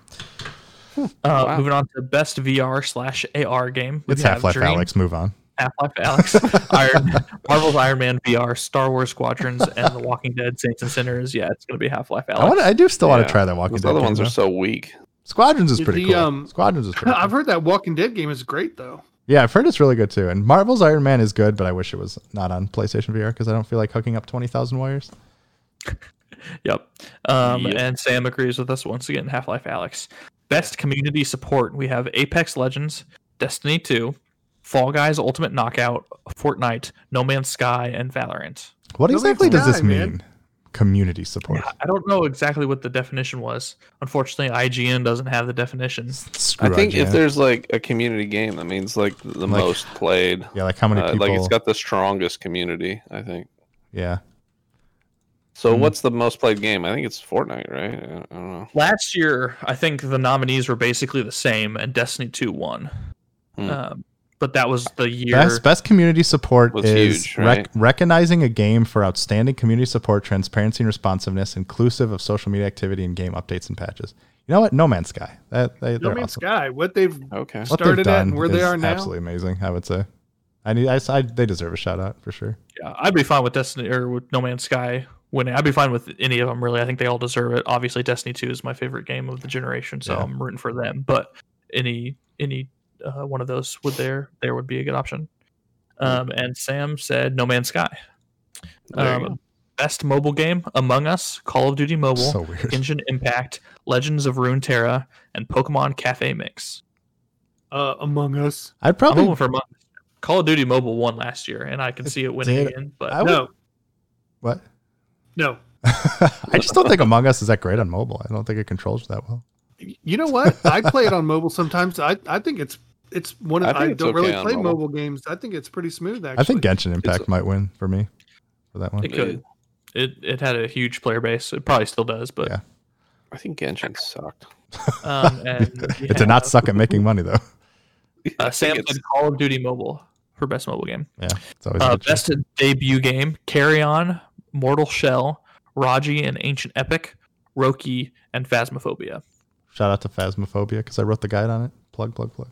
uh, Wow. moving on to the best VR slash AR game. It's Half Life Alyx. Move on. Half Life Alyx, Iron, Marvel's Iron Man VR, Star Wars Squadrons, and The Walking Dead Saints and Sinners. Yeah, it's gonna be Half Life Alyx. I want I do still want to try that Walking Those Dead. other game, ones are though. so weak. Squadrons is The, pretty cool. um, Squadrons is pretty. I've heard that Walking Dead game is great though. Yeah, I've heard it's really good too. And Marvel's Iron Man is good, but I wish it was not on PlayStation VR because I don't feel like hooking up 20,000 wires. Yep. Um, Yep. And Sam agrees with us once again. Half Life Alyx. Best community support. We have Apex Legends, Destiny 2, Fall Guys Ultimate Knockout, Fortnite, No Man's Sky, and Valorant. What No exactly Man's does this mean? man. Community support. I don't know exactly what the definition was. Unfortunately, IGN doesn't have the definition. Screw I think if there's like a community game, that means like the Like- most played. yeah, like how many Uh, people? like it's got the strongest community. I think. yeah, So Hmm. what's the most played game? I think it's Fortnite, right? I I don't know. Last year, I think the nominees were basically the same, and Destiny 2 won. Hmm. Um, but that was the year. best best community support Was is huge, rec- recognizing a game for outstanding community support, transparency, and responsiveness, inclusive of social media activity and game updates and patches. You know what? No Man's Sky. That they, No they're Man's awesome. Sky, what they've Okay. What started they've at done and where they are now. absolutely amazing. I would say. I need. I, I they deserve a shout out for sure. Yeah, I'd be fine with Destiny or with No Man's Sky winning. I'd be fine with any of them really. I think they all deserve it. Obviously, Destiny Two is my favorite game of the generation, so Yeah. I'm rooting for them. But any any uh, one of those would there there would be a good option. Um, and Sam said No Man's Sky. Um, best mobile game: Among Us, Call of Duty Mobile, So weird. Genshin Impact, Legends of Runeterra, and Pokemon Cafe Mix. uh, Among Us. I'd I'm probably. for Among Us. Call of Duty Mobile won last year, and I can see it winning did. again. But I would- No, What? no. I just don't think Among Us is that great on mobile. I don't think it controls that well. You know what? I play it on mobile sometimes. I, I think it's it's one of I I, don't really okay on play mobile. mobile. games. I think it's pretty smooth actually. I think Genshin Impact It's- might win for me for that one. It could. It it had a huge player base. It probably still does, but Yeah. I think Genshin sucked. um, and It did not suck at making money though. I Uh, Sam said Call of Duty Mobile for best mobile game. Yeah, it's always Uh, a good choice. best debut game: Carry On, Mortal Shell, Raji An Ancient Epic, Roki, and Phasmophobia. Shout out to Phasmophobia because I wrote the guide on it. Plug, plug, plug.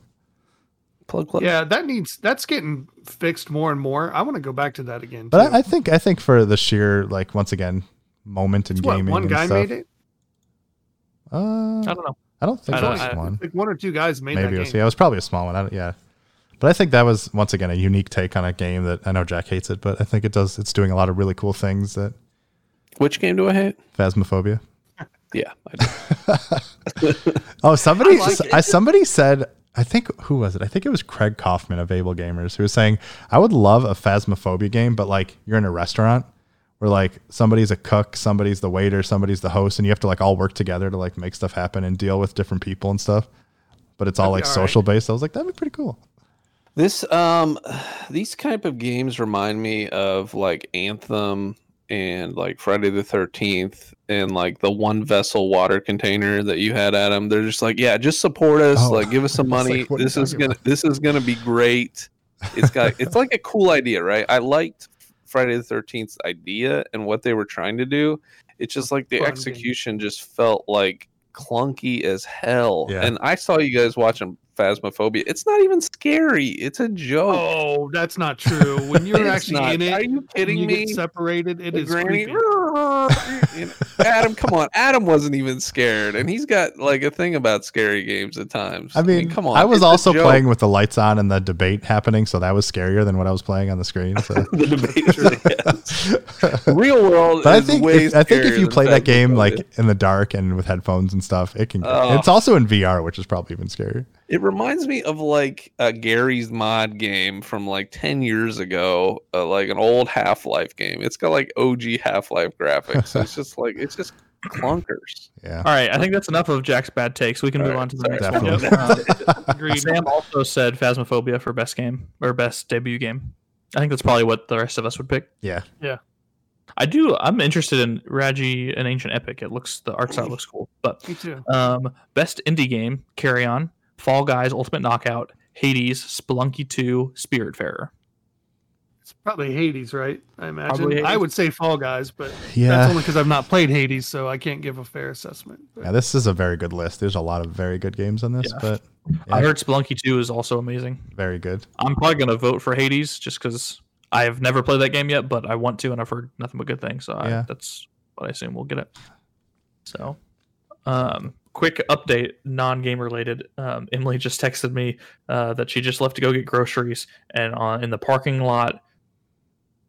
Plug plug. Yeah, that needs that's getting fixed more and more. I want to go back to that again. But. I, I think I think for the sheer like once again moment in It's what, gaming one and guy stuff. made it. Uh, I don't know. I don't think I it don't- was I- one. Like one or two guys made Maybe that it was. game. Yeah, it was probably a small one. I don't, yeah, but I think that was once again a unique take on a game that I know Jack hates it, but I think it does. It's doing a lot of really cool things that Which game do I hate? Phasmophobia. Yeah, I do. oh, somebody, I like. I, somebody said, I think who was it? I think it was Craig Kaufman of Able Gamers who was saying, I would love a Phasmophobia game, but like you're in a restaurant where like somebody's a cook, somebody's the waiter, somebody's the host, and you have to like all work together to like make stuff happen and deal with different people and stuff. But it's all like be all right. social based. I was like, that'd be pretty cool. This um these type of games remind me of like Anthem and like Friday the 13th and like the one vessel water container that you had Adam. They're just like, yeah, just support us, Oh. like give us some money. like, what are you this is going to this is going to be great. It's got it's like a cool idea, right? I liked Friday the 13th's idea and what they were trying to do. It's just like the execution just felt like clunky as hell. Yeah. And I saw you guys watching Phasmophobia. It's not even scary. It's a joke. Oh, that's not true. When you're actually not. in it, Are you kidding you me? get separated. It The is granny- creepy. You know, Adam, come on. Adam wasn't even scared, and he's got like a thing about scary games at times. I mean, come on. I was also playing with the lights on and the debate happening, so that was scarier than what I was playing on the screen. So. the debate. yes. Real world, But I is think way if, I think if you play that game like in the dark and with headphones and stuff, it can. Oh. It's also in VR, which is probably even scarier. It reminds me of like a Garry's mod game from like 10 years ago, uh, like an old Half Life game. It's got like OG Half Life graphics. it's just like, it's just clunkers. Yeah. All right, I think that's enough of Jack's bad takes. We can move All right, on to the sorry. next Definitely. one. Uh, Sam also said Phasmophobia for best game or best debut game. I think that's probably what the rest of us would pick. Yeah. Yeah. I do. I'm interested in Raji An Ancient Epic. It looks the art style looks cool. But Me too. um, best indie game: Carry On, Fall Guys, Ultimate Knockout, Hades, Spelunky 2, Spiritfarer. It's probably Hades, right? I imagine. I would say Fall Guys, but that's Yeah. only because I've not played Hades, so I can't give a fair assessment. But Yeah. This is a very good list. There's a lot of very good games on this, Yeah. but I heard Spelunky 2 is also amazing. very good. I'm probably gonna vote for Hades just because I have never played that game yet, but I want to, and I've heard nothing but good things. So I, Yeah. that's what I assume we'll get it. So, um, quick update, non-game related. Um, Emily just texted me uh, that she just left to go get groceries, and on in the parking lot,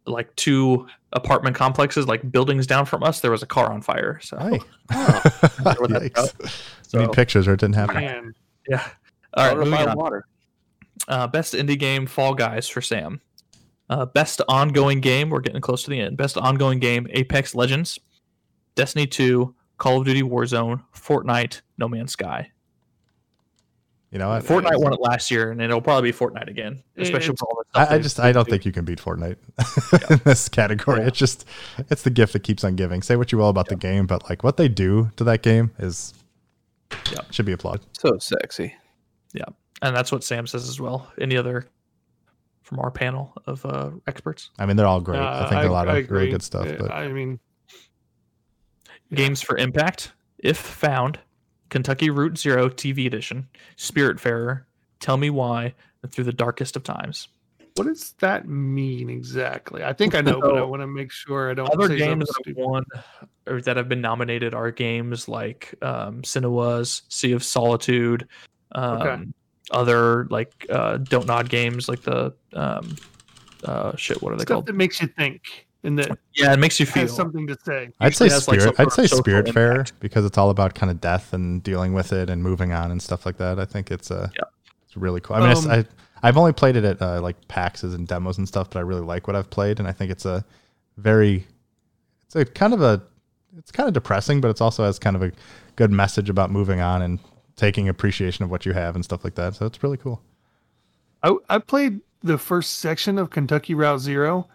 like two apartment complexes, like buildings down from us, there was a car on fire. So, Hey. what that's about. Yikes. so Need pictures or it didn't happen. man, yeah. All right, Water moving by on. water. Uh, best indie game, Fall Guys for Sam. Uh, best ongoing game, we're getting close to the end. Best ongoing game, Apex Legends, Destiny 2, Call of Duty Warzone, Fortnite, No Man's Sky. You know what? Fortnite won it last year, and it'll probably be Fortnite again, especially It's- with all the stuff. I, I just I don't they've- think you can beat Fortnite in this category. Yeah. It's just it's the gift that keeps on giving. Say what you will about the game, but like what they do to that game is Yeah. should be applauded. So sexy. Yeah, and that's what Sam says as well. Any other from our panel of uh, experts? I mean, they're all great. uh, I think a lot of I really agree. good stuff. Uh, But I mean, Yeah. Games for Impact, If Found, Kentucky Route Zero TV Edition, Spiritfarer, Tell Me Why, and Through the Darkest of Times. what does that mean exactly? I think I know, but I want to make sure I don't. Other games that have won or that have been nominated are games like um, Senua's, Sea of Solitude, um, Okay. other like uh, Don't Nod games like the um, uh, shit. What are they stuff called? that makes you think and that Yeah, it makes you feel. something to say. I'd say usually has, like, spirit. some I'd say spirit fair because it's all about kind of death and dealing with it and moving on and stuff like that. I think it's uh, Yeah. it's really cool. I mean, Um, I I've only played it at uh, like PAXs and demos and stuff, but I really like what I've played, and I think it's a very it's a kind of a it's kind of depressing, but it's also has kind of a good message about moving on and taking appreciation of what you have and stuff like that. So it's really cool. I I played the first section of Kentucky Route Zero,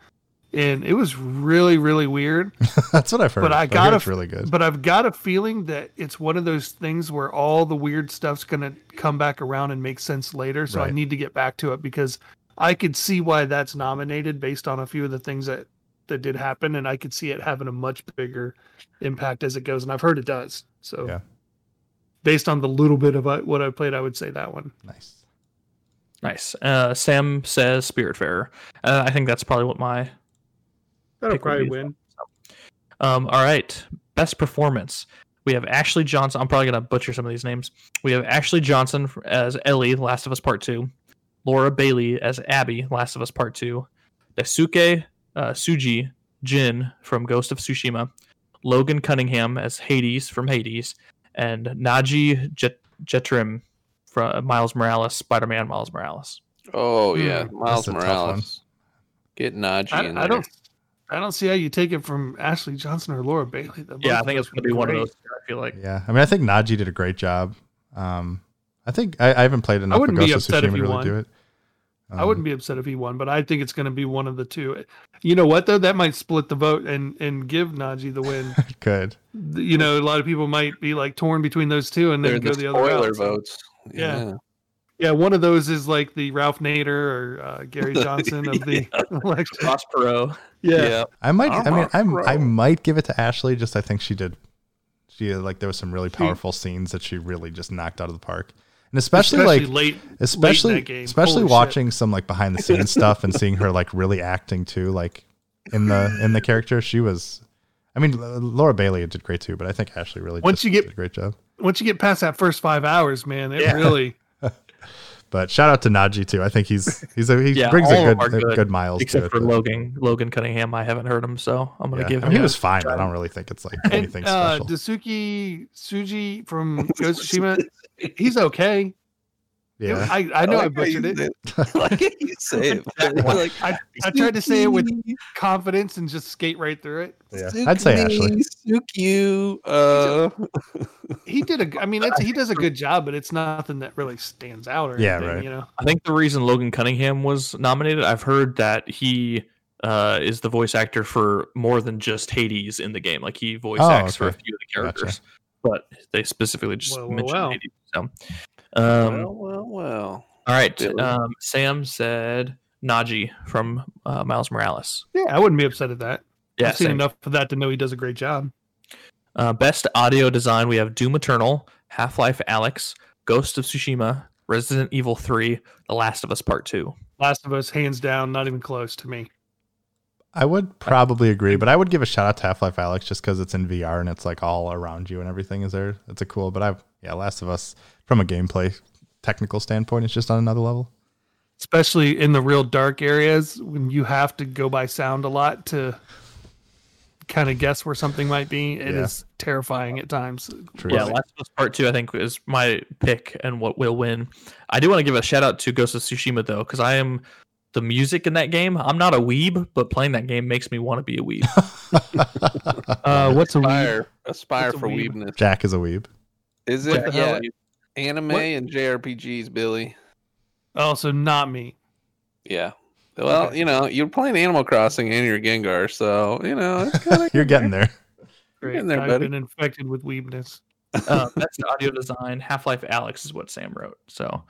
and it was really really weird. That's what I've heard. But I hear got it's a- really good. But I've got a feeling that it's one of those things where all the weird stuff's gonna come back around and make sense later. So I need to get back to it because I could see why that's nominated based on a few of the things that that did happen, and I could see it having a much bigger impact as it goes. And I've heard it does. So Yeah. based on the little bit of uh, what I played, I would say that one. nice. Nice. Uh, Sam says Spiritfarer. Uh, I think that's probably what my That'll probably be- win. Um, all right. Best performance. We have Ashley Johnson. I'm probably going to butcher some of these names. We have Ashley Johnson as Ellie, Last of Us Part 2. Laura Bailey as Abby, Last of Us Part 2. Daisuke uh, Tsuji Jin from Ghost of Tsushima. Logan Cunningham as Hades from Hades, and Naji Jet- Jetrim from Miles Morales, Spider Man Miles Morales. Oh Hmm, yeah, Miles Morales. Get Najee in I, I there. don't. I don't see how you take it from Ashley Johnson or Laura Bailey. They're Yeah, I think it's going to be one of those. I feel like. Yeah, I mean, I think Najee did a great job. Um, I think I, I haven't played enough. I wouldn't of be Ghost of upset if he really won. do it. I wouldn't be upset if he won, but I think it's going to be one of the two. You know what though? That might split the vote and and give Najee the win. be good. you know, a lot of people might be like torn between those two and then go the the other spoiler route. Votes. Yeah. Yeah, one of those is like the Ralph Nader or uh, Gary Johnson of the election. Ross Perot. Yeah. yeah. I might. I mean, I'm. I might give it to Ashley. Just I think she did. She like there was some really powerful scenes that she really just knocked out of the park, and especially, like late, especially that game. especially Holy shit. watching some like behind the scenes stuff and seeing her like really acting too, like in the in the character. She was. I mean, Laura Bailey did great too, but I think Ashley really Once just you get- did a great job. once you get past that first five hours, man, it Yeah. really But shout out to Najee too. I think he's he's a, he Yeah, brings a good, them are a good, good miles to Except it. for but- Logan, Logan Cunningham, I haven't heard him, so I'm going to yeah. give I him. mean, he was fine, but I don't really think it's like and anything uh, special. Dasuki Tsuji from Ghost Tsushima, he's okay. Yeah, I, I know I, like I butchered it. like you say it, like, I, I, tried to say it with confidence and just skate right through it. Yeah, I'd say Ashley. Suki, uh... he did a. I mean, he does a good job, but it's nothing that really stands out or yeah, anything, right. You know, I think the reason Logan Cunningham was nominated, I've heard that he uh, is the voice actor for more than just Hades in the game. Like he voice oh, acts okay. for a few of the characters. Gotcha but they specifically just well, mentioned well um, well, well, well. all right. Um, Sam said Najee from uh, Miles Morales. yeah, I wouldn't be upset at that. Yeah, I've seen same. enough of that to know he does a great job. Uh, best audio design, we have Doom Eternal, Half Life Alyx, Ghost of Tsushima, Resident Evil 3, The Last of Us Part 2. Last of Us, hands down, not even close to me. I would probably agree, but I would give a shout out to Half Life Alyx just because it's in VR and it's like all around you and everything is there. It's a cool, but I've yeah, Last of Us from a gameplay technical standpoint, it's just on another level. especially in the real dark areas when you have to go by sound a lot to kind of guess where something might be. It is Yeah. terrifying at times. True. Yeah, Last of Us Part 2, I think, is my pick and what will win. I do want to give a shout out to Ghost of Tsushima, though, because I am the music in that game. I'm not a weeb, but playing that game makes me want to be a weeb. Uh, what's a weeb? Aspire, aspire What's for weeb? weebness. Jack is a weeb. Is What it? the hell? Yeah, anime What? and JRPGs, Billy. Oh, so not me. Yeah. Well, Okay. you know, you're playing Animal Crossing and you're Gengar, so you know it's You're getting there. Great. in there, I've buddy. been infected with weebness. uh, best audio design, Half Life Alex is what Sam wrote. So,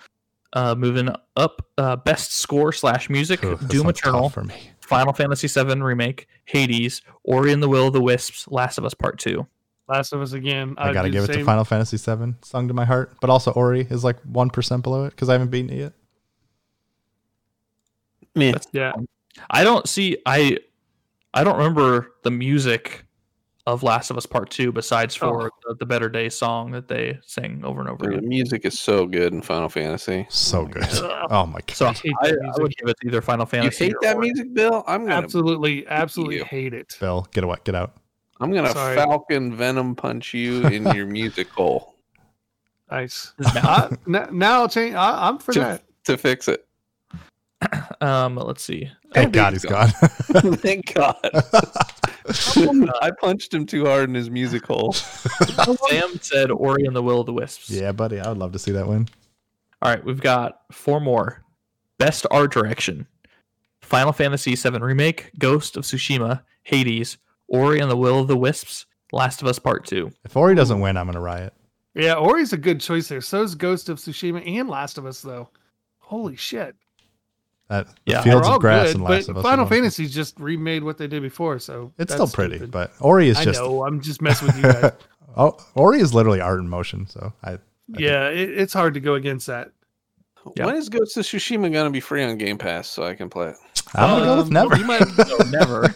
uh, moving up, uh, best score slash music, Ooh, Doom Eternal, for me. Final Fantasy VII Remake, Hades, Ori and the Will of the Wisps, Last of Us Part 2. Last of Us again. I gotta give the it to. Final Fantasy VII, sung to my heart. But also Ori is like one percent below it because I haven't beaten it yet. Yeah, I don't see I I don't remember the music of Last of Us Part 2 besides for the, the Better Day song that they sing over and over The again. The music is so good in Final Fantasy. So good. Ugh. Oh my god. So I hate I, that I music. would give it either Final Fantasy. You hate or that Ori. music, Bill? I'm gonna absolutely, absolutely you. hate it. Bill, get away, get out. I'm gonna Sorry. Falcon Venom punch you in your music hole Nice. This is I, n- now I'll change. I, I'm for To- that. to fix it. Um, let's see. Thank Oh, God he's he's gone. Thank God. I punched him too hard in his music hole. Sam said Ori and the Will of the Wisps. yeah, buddy, I would love to see that win. All right, we've got four more. Best art direction: Final Fantasy VII Remake, Ghost of Tsushima, Hades, Ori and the Will of the Wisps, Last of Us Part Two. If Ori doesn't win, I'm gonna riot. Yeah, Ori's a good choice there. So is Ghost of Tsushima and Last of Us, though. Holy shit. That Yeah, fields of grass good, and but Last of Us. Final wonderful. Fantasy's just remade what they did before, so It's that's still pretty, stupid. but Ori is just. I just know. I'm just messing with you guys. oh, Ori is literally art in motion. So I, I yeah, it, it's hard to go against that. Yeah. When is Ghost of Tsushima gonna be free on Game Pass so I can play it? I'm gonna go with Um, never. You might, No, never.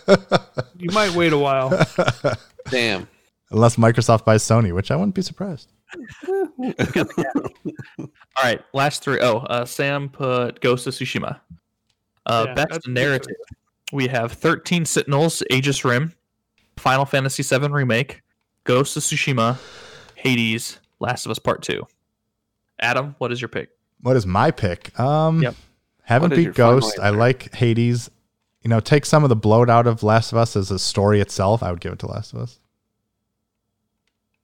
you might wait a while. Damn. Unless Microsoft buys Sony, which I wouldn't be surprised. All right, last three. Oh, uh, Sam put Ghost of Tsushima. Uh, Yeah, best that's good narrative. We have 13 Sentinels, Aegis Rim, Final Fantasy VII Remake, Ghost of Tsushima, Hades, Last of Us Part 2. Adam, what is your pick? What is my pick? Um, Yep. haven't beat Ghost. I like Hades. You know, take some of the bloat out of Last of Us as a story itself. I would give it to Last of Us.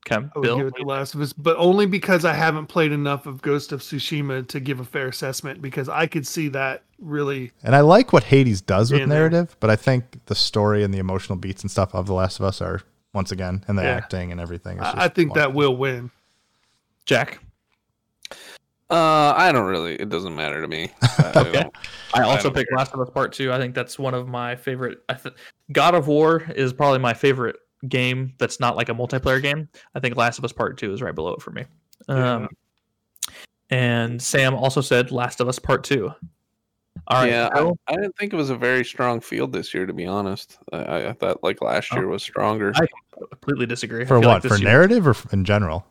Okay, I would Bill. give it to Last of Us, but only because I haven't played enough of Ghost of Tsushima to give a fair assessment. Because I could see that really. And I like what Hades does with In there. narrative, but I think the story and the emotional beats and stuff of The Last of Us are once again, and the Yeah. acting and everything. is I, just I think that will win. Jack. Uh, I don't really. It doesn't matter to me. I Okay. I I also don't picked care. Last of Us Part Two. I think that's one of my favorite. I th- God of War is probably my favorite game. That's not like a multiplayer game. I think Last of Us Part Two is right below it for me. Um, and Sam also said Last of Us Part Two. All right, yeah, I, I didn't think it was a very strong field this year, to be honest. I- I, I thought like last Oh. year was stronger, I completely disagree. For what? like for year- narrative or in general?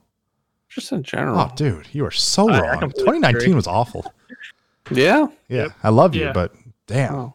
just in general. Oh, dude, you are so I- I wrong. completely 2019 agree. was awful. Yeah. Yeah, Yep. I love you, Yeah. but damn, Oh.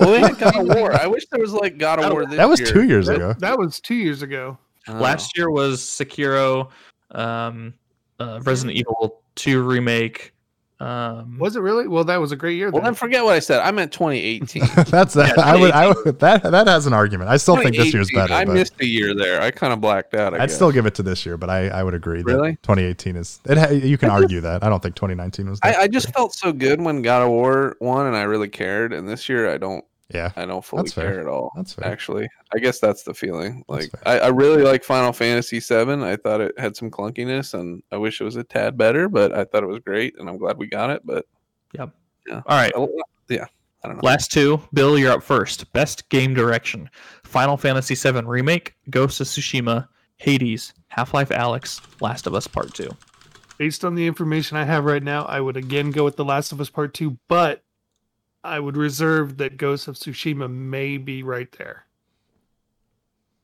Well, they had God of War. I wish there was like God of War this that was year. two years ago. That, that was two years ago. Oh. Last year was Sekiro, um, uh, Resident Evil Two remake. Um, Was it really? Well, that was a great year. Well, then. then forget what I said. I meant 2018. That's that. Yeah, I would. I would. That that has an argument. I still think this year's better. I but missed a year there. I kind of blacked out. I I'd guess. still give it to this year, but I, I would agree that Really? 2018 is. It. You can I just- argue that. I don't think 2019 was. I, that I just felt so good when God of War won, and I really cared. And this year, I don't. Yeah, I don't fully That's fair. care at all. that's fair. Actually, I guess that's the feeling. Like. I, I really like Final Fantasy VII. I thought it had some clunkiness, and I wish it was a tad better. But I thought it was great, and I'm glad we got it. But Yep. Yeah. All right. I- yeah, I don't know. Last two. Bill, you're up first. Best game direction: Final Fantasy VII Remake, Ghost of Tsushima, Hades, Half Life Alyx, Last of Us Part Two. Based on the information I have right now, I would again go with The Last of Us Part Two, but I would reserve that Ghost of Tsushima may be right there.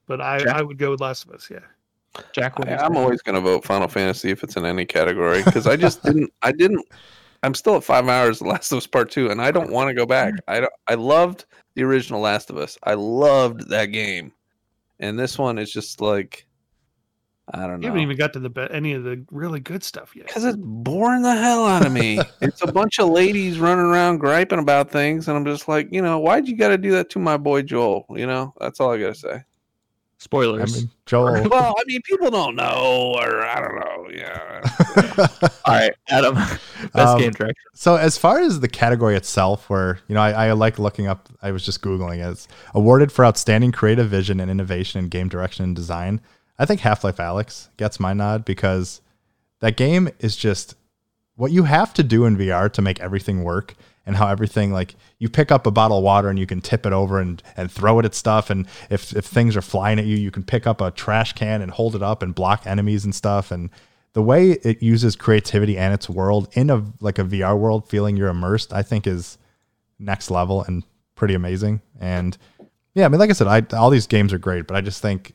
But I, Jack? I would go with Last of Us. Yeah. Jack, what do you I, I'm always going to vote Final Fantasy if it's in any category because I just didn't. I didn't. I'm still at five hours. The Last of Us Part Two, and I don't want to go back. I don't, I loved the original Last of Us. I loved that game, and this one is just like I don't know. You haven't even got to the be- any of the really good stuff yet. Because it's boring the hell out of me. it's a bunch of ladies running around griping about things, and I'm just like, you know, why'd you got to do that to my boy Joel? You know, that's all I got to say. I Spoilers. mean, Joel. Well, I mean, people don't know, or I don't know. Yeah. All right, Adam. Best Um, game direction. So as far as the category itself, where you know I, I like looking up, I was just googling it. It's awarded for outstanding creative vision and innovation in game direction and design. I think Half Life Alyx gets my nod because that game is just what you have to do in VR to make everything work and how everything like you pick up a bottle of water and you can tip it over and and throw it at stuff. And if if things are flying at you you can pick up a trash can and hold it up and block enemies and stuff. And the way it uses creativity and its world in a like a VR world feeling you're immersed I think is next level and pretty amazing. And yeah I mean like I said I all these games are great but I just think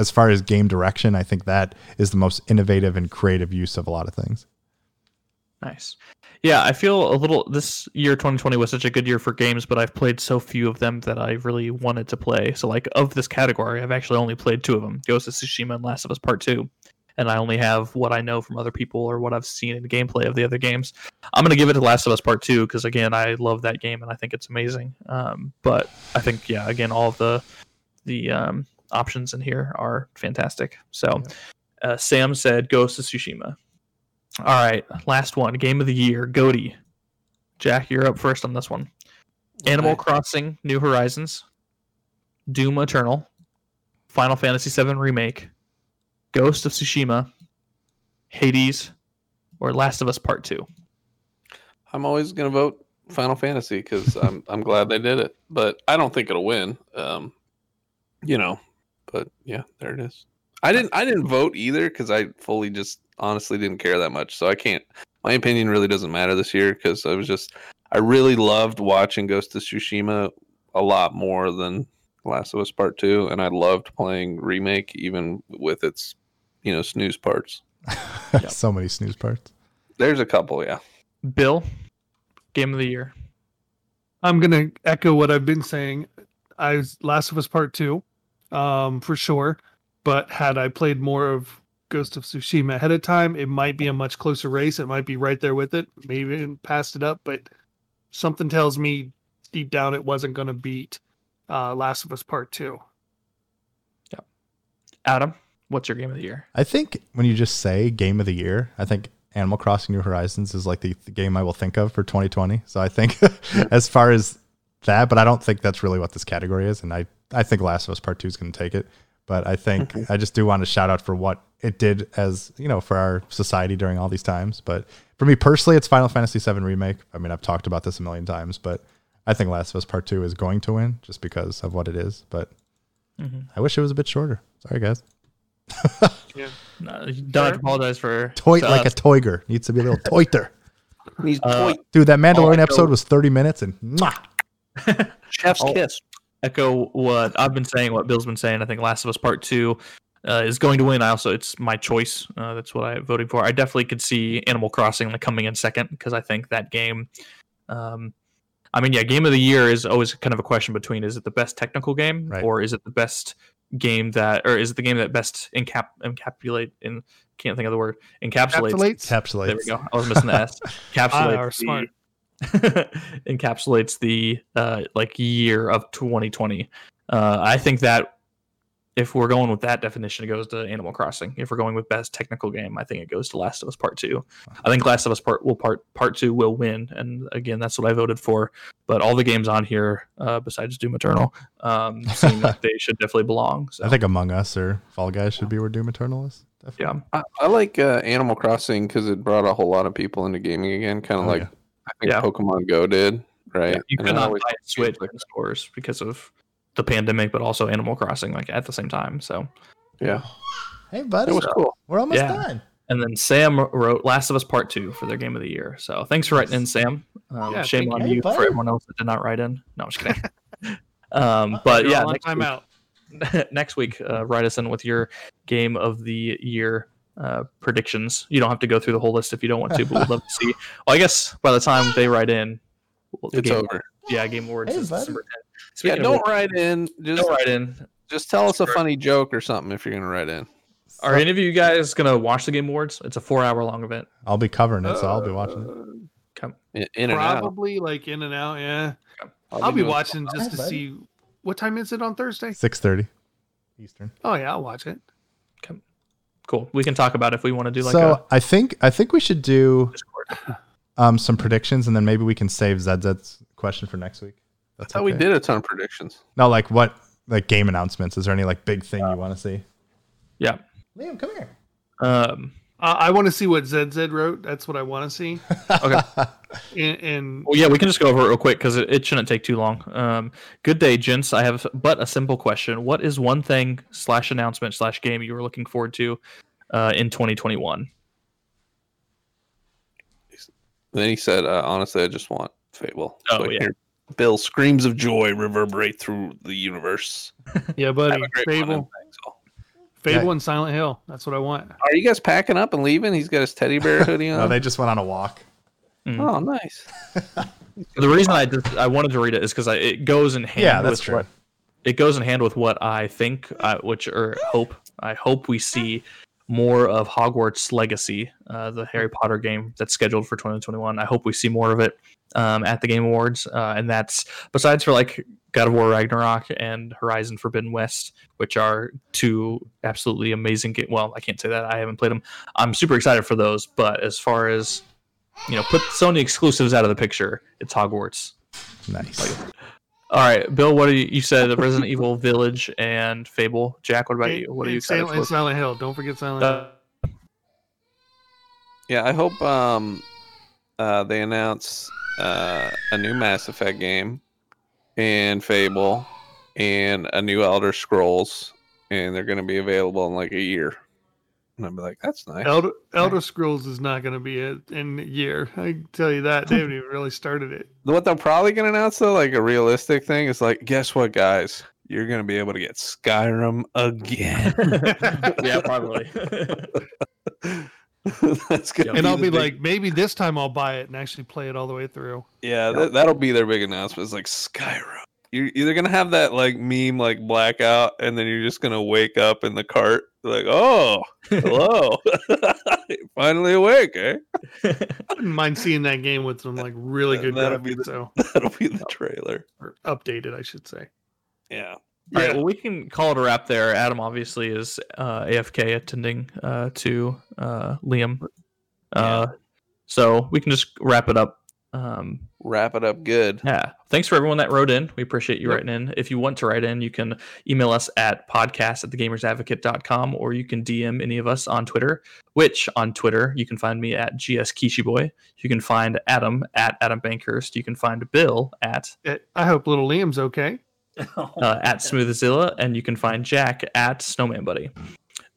as far as game direction I think that is the most innovative and creative use of a lot of things Nice. Yeah, I feel a little. This year, 2020, was such a good year for games, but I've played so few of them that I really wanted to play. So, like, of this category, I've actually only played two of them Ghost of Tsushima and Last of Us Part 2. And I only have what I know from other people or what I've seen in gameplay of the other games. I'm going to give it to Last of Us Part 2 because, again, I love that game and I think it's amazing. Um, but I think, yeah, again, all the the um, options in here are fantastic. So, uh, Sam said Ghost of Tsushima. All right, last one. Game of the year. Goaty. Jack, you're up first on this one. Animal Crossing: New Horizons, Doom Eternal, Final Fantasy VII Remake, Ghost of Tsushima, Hades, or Last of Us Part Two. I'm always gonna vote Final Fantasy because I'm I'm glad they did it, but I don't think it'll win. Um, you know, but yeah, there it is. I didn't I didn't vote either because I fully just honestly didn't care that much, so I can't. My opinion really doesn't matter this year because I was just I really loved watching Ghost of Tsushima a lot more than Last of Us Part Two, and I loved playing remake even with its you know snooze parts. so many snooze parts There's a couple, yeah. Bill, Game of the Year. I'm gonna echo what I've been saying. I was Last of Us Part Two. Um, for sure. But had I played more of Ghost of Tsushima ahead of time, it might be a much closer race. It might be right there with it, maybe even passed it up. But something tells me deep down it wasn't going to beat uh, Last of Us Part Two. Yeah, Adam, what's your game of the year? I think when you just say game of the year, I think Animal Crossing New Horizons is like the, the game I will think of for 2020. So I think as far as that, but I don't think that's really what this category is. And I, I think Last of Us Part 2 is going to take it. But I think I just do want to shout out for what it did as, you know, for our society during all these times. But for me personally, it's Final Fantasy VII Remake. I mean, I've talked about this a million times, but I think Last of Us Part 2 is going to win just because of what it is. But Mhm. I wish it was a bit shorter. Sorry, guys. No, you don't have apologize for Toy to like a us. toiger needs to be a little toiter. He's Uh, toy Dude, that Mandalorian echo- episode was 30 minutes and mwah. chef's oh. kiss. Echo what I've been saying, what Bill's been saying. I think Last of Us Part Two uh, is going to win. I also, it's my choice. Uh, that's what I'm voting for. I definitely could see Animal Crossing like coming in second because I think that game. Um, I mean, yeah, game of the year is always kind of a question between is it the best technical game Right. or is it the best game that, or is it the game that best encap encapsulate in can't think of the word encapsulates Encapsulates. Encapsulates. there we go. I was missing the S. Encapsulates are the, smart. encapsulates the uh, like year of 2020. Uh, I think that if we're going with that definition, it goes to Animal Crossing. If we're going with best technical game, I think it goes to Last of Us Part Two. I think Last of Us Part will part Part Two will win, and again, that's what I voted for. But all the games on here, uh, besides Doom Eternal, um, seem like they should definitely belong. So I think Among Us or Fall Guys should be where Doom Eternal is. Definitely. yeah, I, I like uh, Animal Crossing because it brought a whole lot of people into gaming again, kind of Oh, like yeah. I think Yeah. Pokemon Go did, right? you And could not always- buy a Switch in stores because of the pandemic, but also Animal Crossing like at the same time. So. Yeah, Hey, buddy. it was cool. We're almost Yeah. done. And then Sam wrote Last of Us Part Two for their game of the year. So thanks for writing in, Sam. Um, Yeah, shame on you. you Hey, for everyone else that did not write in. No, I'm just kidding. um, but yeah, all on next time week, out. next week, uh, write us in with your game of the year uh, predictions. You don't have to go through the whole list if you don't want to, but we'd love to see. Well, I guess by the time they write in, well, the It's game, over. yeah, Game Awards Hey, is buddy. December 10th. Yeah, Speaking of don't write in. Just don't write in. just tell us a Sure. funny joke or something if you're gonna write in. Are any of you guys gonna watch the Game Awards? It's a four-hour long event. I'll be covering it, so I'll be watching it. Come, In, in and out. Probably like in and out. Yeah, I'll, be doing- watching just to buddy. see what time is it on Thursday. 6:30 Eastern. Oh yeah, I'll watch it. Cool. We can talk about if we want to do like so a I think I think we should do um, some predictions, and then maybe we can save ZZ's question for next week. That's How we did a ton of predictions. No, like what like game announcements? Is there any like big thing you want to see? Yeah. Liam, come here. Um, Uh, I want to see what ZZ wrote. That's what I want to see. okay. And, and Well, yeah, we can just go over it real quick because it, it shouldn't take too long. Um, good day, gents. I have but a simple question. What is one thing slash announcement slash game you were looking forward to uh, in 2021? then he said, uh, "Honestly, I just want Fable." Oh, I can yeah. hear Bill's screams of joy reverberate through the universe. yeah, Have buddy, a great Fable, thanks all. Fable, Yeah. and Silent Hill. That's what I want. Are you guys packing up and leaving? He's got his teddy bear hoodie No, on. they just went on a walk. oh, nice. The reason I just I wanted to read it is because it goes in hand. Yeah, that's with true. What, it goes in hand with what I think, uh, which or hope. I hope we see more of Hogwarts Legacy, uh, the Harry Potter game that's scheduled for 2021. I hope we see more of it um, at the Game Awards, uh, and that's besides for like God of War Ragnarok and Horizon Forbidden West, which are two absolutely amazing games. Well, I can't say that I haven't played them. I'm super excited for those, but as far as you know, put Sony exclusives out of the picture. It's Hogwarts. Nice. All right, Bill. What do you, you said? The Resident Evil Village and Fable. Jack, what about And- you? What are you and excited Silent, for? Silent Hill. Don't forget Silent Hill. Uh, Yeah, I hope um, uh, they announce uh, a new Mass Effect game and Fable and a new Elder Scrolls, and they're going to be available in like a year. And I'll be like, that's nice. Elder, Elder Scrolls is not going to be it in a year. I can tell you that. They haven't even really started it. What they're probably going to announce, though, like a realistic thing, is like, guess what, guys? You're going to be able to get Skyrim again. yeah, probably. that's good. Yeah. to and I'll be like, maybe this time I'll buy it and actually play it all the way through. yeah, that, that'll be their big announcement. It's like Skyrim you're either gonna have that like meme like blackout, and then you're just gonna wake up in the cart like, oh, hello, finally awake, eh? I wouldn't mind seeing that game with some like really good That'll be graphics, the- so That'll be the trailer. or updated, I should say. Yeah. All right, Yeah. well, we can call it a wrap there. Adam obviously is uh, AFK attending uh, to uh, Liam. Uh, So we can just wrap it up. Um, Wrap it up good. yeah. Thanks for everyone that wrote in. We appreciate you Yep. writing in. If you want to write in, you can email us at podcast at thegamersadvocate.com or you can DM any of us on Twitter, which on Twitter, you can find me at GS QuicheyBoy. You can find Adam at Adam Bankhurst. You can find Bill at Eh, I hope little Liam's okay. uh, at Smoothzilla, and you can find Jack at Snowman Buddy.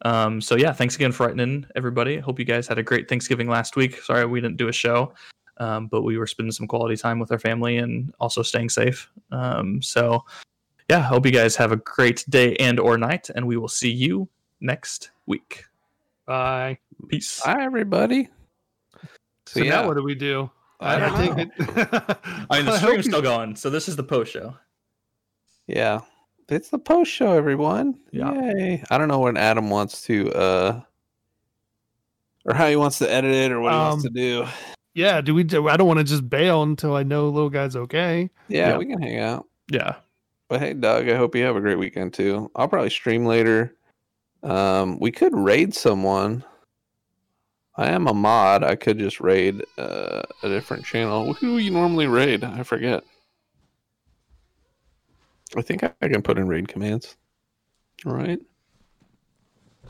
Um, so yeah, thanks again for writing in, everybody. Hope you guys had a great Thanksgiving last week. Sorry we didn't do a show, um, but we were spending some quality time with our family and also staying safe. Um, so yeah, hope you guys have a great day and or night, and we will see you next week. Bye. Peace. Hi, everybody. So, now what do we do? I I don't take know. it. I mean, the stream's still going, so this is the post show. Yeah. It's the post show, everyone. Yeah. Yay. I don't know when Adam wants to uh or how he wants to edit it or what he wants to Um, do. Yeah, do we? Do, I don't want to just bail until I know little guy's okay. Yeah, yeah. we can hang out. Yeah. But hey, Doug, I hope you have a great weekend too. I'll probably stream later. Um, we could raid someone. I am a mod. I could just raid uh, a different channel. Who you normally raid? I forget. I think I I can put in raid commands. All right.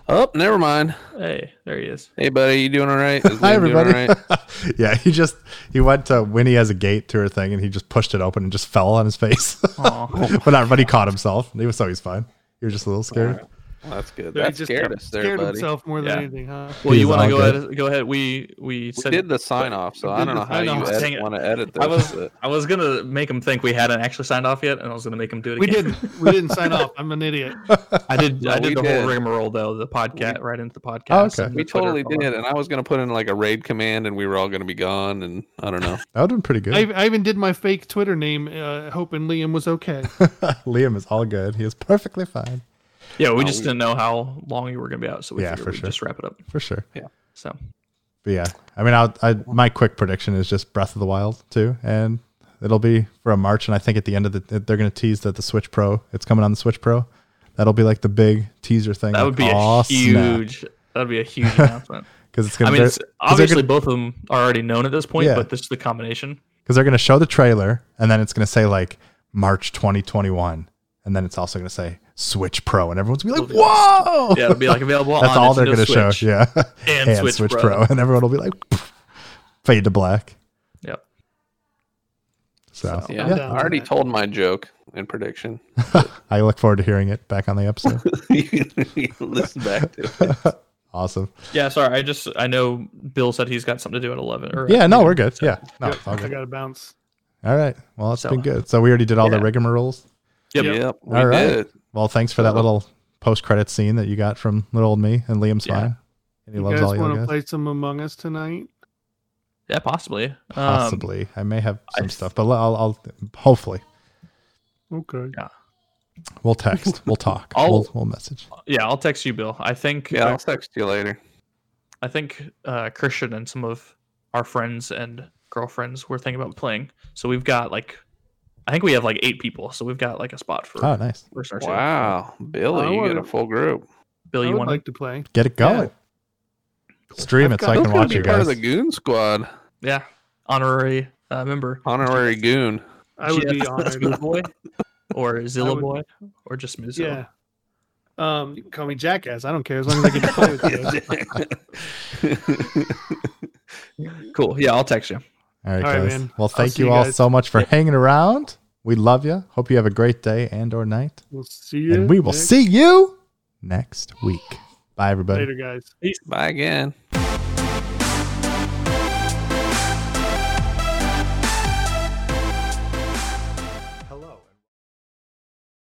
Oh, never mind. Hey, there he is. Hey, buddy, you doing all right? Hi Liam doing all everybody. right? yeah, he just he went to Winnie has a gate to her thing and he just pushed it open and just fell on his face. But not but he caught himself. He was so he's fine. He was just a little scared. Well, that's good. He That just scared kept- us there, scared buddy. himself more than Yeah. anything, huh? Well, He's you want to go good. ahead? Go ahead. We we We said did the sign off, so I don't know how you edit, want to edit this. I was but- I was gonna make him think we hadn't actually signed off yet, and I was gonna make him do it We again. didn't. We didn't sign off. I'm an idiot. I did. No, I did the did. whole rigmarole though. The podcast right into the podcast. Oh, okay. We the Twitter totally follow. did, and I was gonna put in like a raid command, and we were all gonna be gone, and I don't know. That would have been pretty good. I, I even did my fake Twitter name, uh, hoping Liam was okay. Liam is all good. He is perfectly fine. Yeah, we Oh, just we- didn't know how long you were gonna be out, so we Yeah, for we'd sure. just wrap it up. For sure. Yeah, so But yeah, I mean, I'll, I my quick prediction is just Breath of the Wild 2, and it'll be for a March, and I think at the end of the they're going to tease that the Switch Pro, it's coming on the Switch Pro. That'll be like the big teaser thing. that would be a huge. That would be a huge announcement. because it's I going mean, to it's, obviously gonna- both of them are already known at this point, Yeah. but this is the combination. because they're going to show the trailer, and then it's going to say like March 2021, and then it's also going to say Switch Pro, and everyone's going to be like, "Whoa!" Yeah, it'll be like available. That's on all they're going to show. Yeah, and, Switch, Pro. and everyone will be like, fade to black. Yep. So, So- Yeah, I'm I already told my joke and prediction. I look forward to hearing it back on the episode. you can you can listen back to it. awesome. Yeah, sorry. I just I know Bill said he's got something to do at eleven. Or Yeah, no, we're good. so- Yeah, no, Yep, it's all I got to bounce. All right. Well, it's So- been good. So we already did all the Yeah. rigmaroles. Yep. Yep, we All right. did. Well, thanks for that little post-credit scene that you got from little old me and Liam's Yeah. fine. And he You loves guys all you want to play some Among Us tonight? Yeah, possibly. Um, Possibly. I may have some I- stuff, but I'll, I'll hopefully Okay. Yeah. We'll text. We'll talk. I'll- we'll, we'll message. yeah, I'll text you, Bill. I think. Yeah, uh, I'll text you later. I think uh, Christian and some of our friends and girlfriends were thinking about playing. So we've got like, I think we have like eight people. So we've got like a spot for Oh, nice. person or two. Wow, Billy, I you get wanna- a full group. Bill, I you would want like to play. Get it going. Stream I've it so got- I Who's can gonna watch be you part guys. of the Goon Squad? Yeah, honorary uh, member. Honorary Goon. I would be GS honored. Smooth boy, or Zilla would- boy, or just Smooth Yeah. Um, you can call me Jackass. I don't care as long as I get to play with you. Cool. Yeah, I'll text you. All right, All right, guys. man. Well, thank you you all guys. so much for hanging around. We love you. Hope you have a great day and or night. We'll see you. And we will next- see you next week. Bye, everybody. later, guys. Peace. Bye again.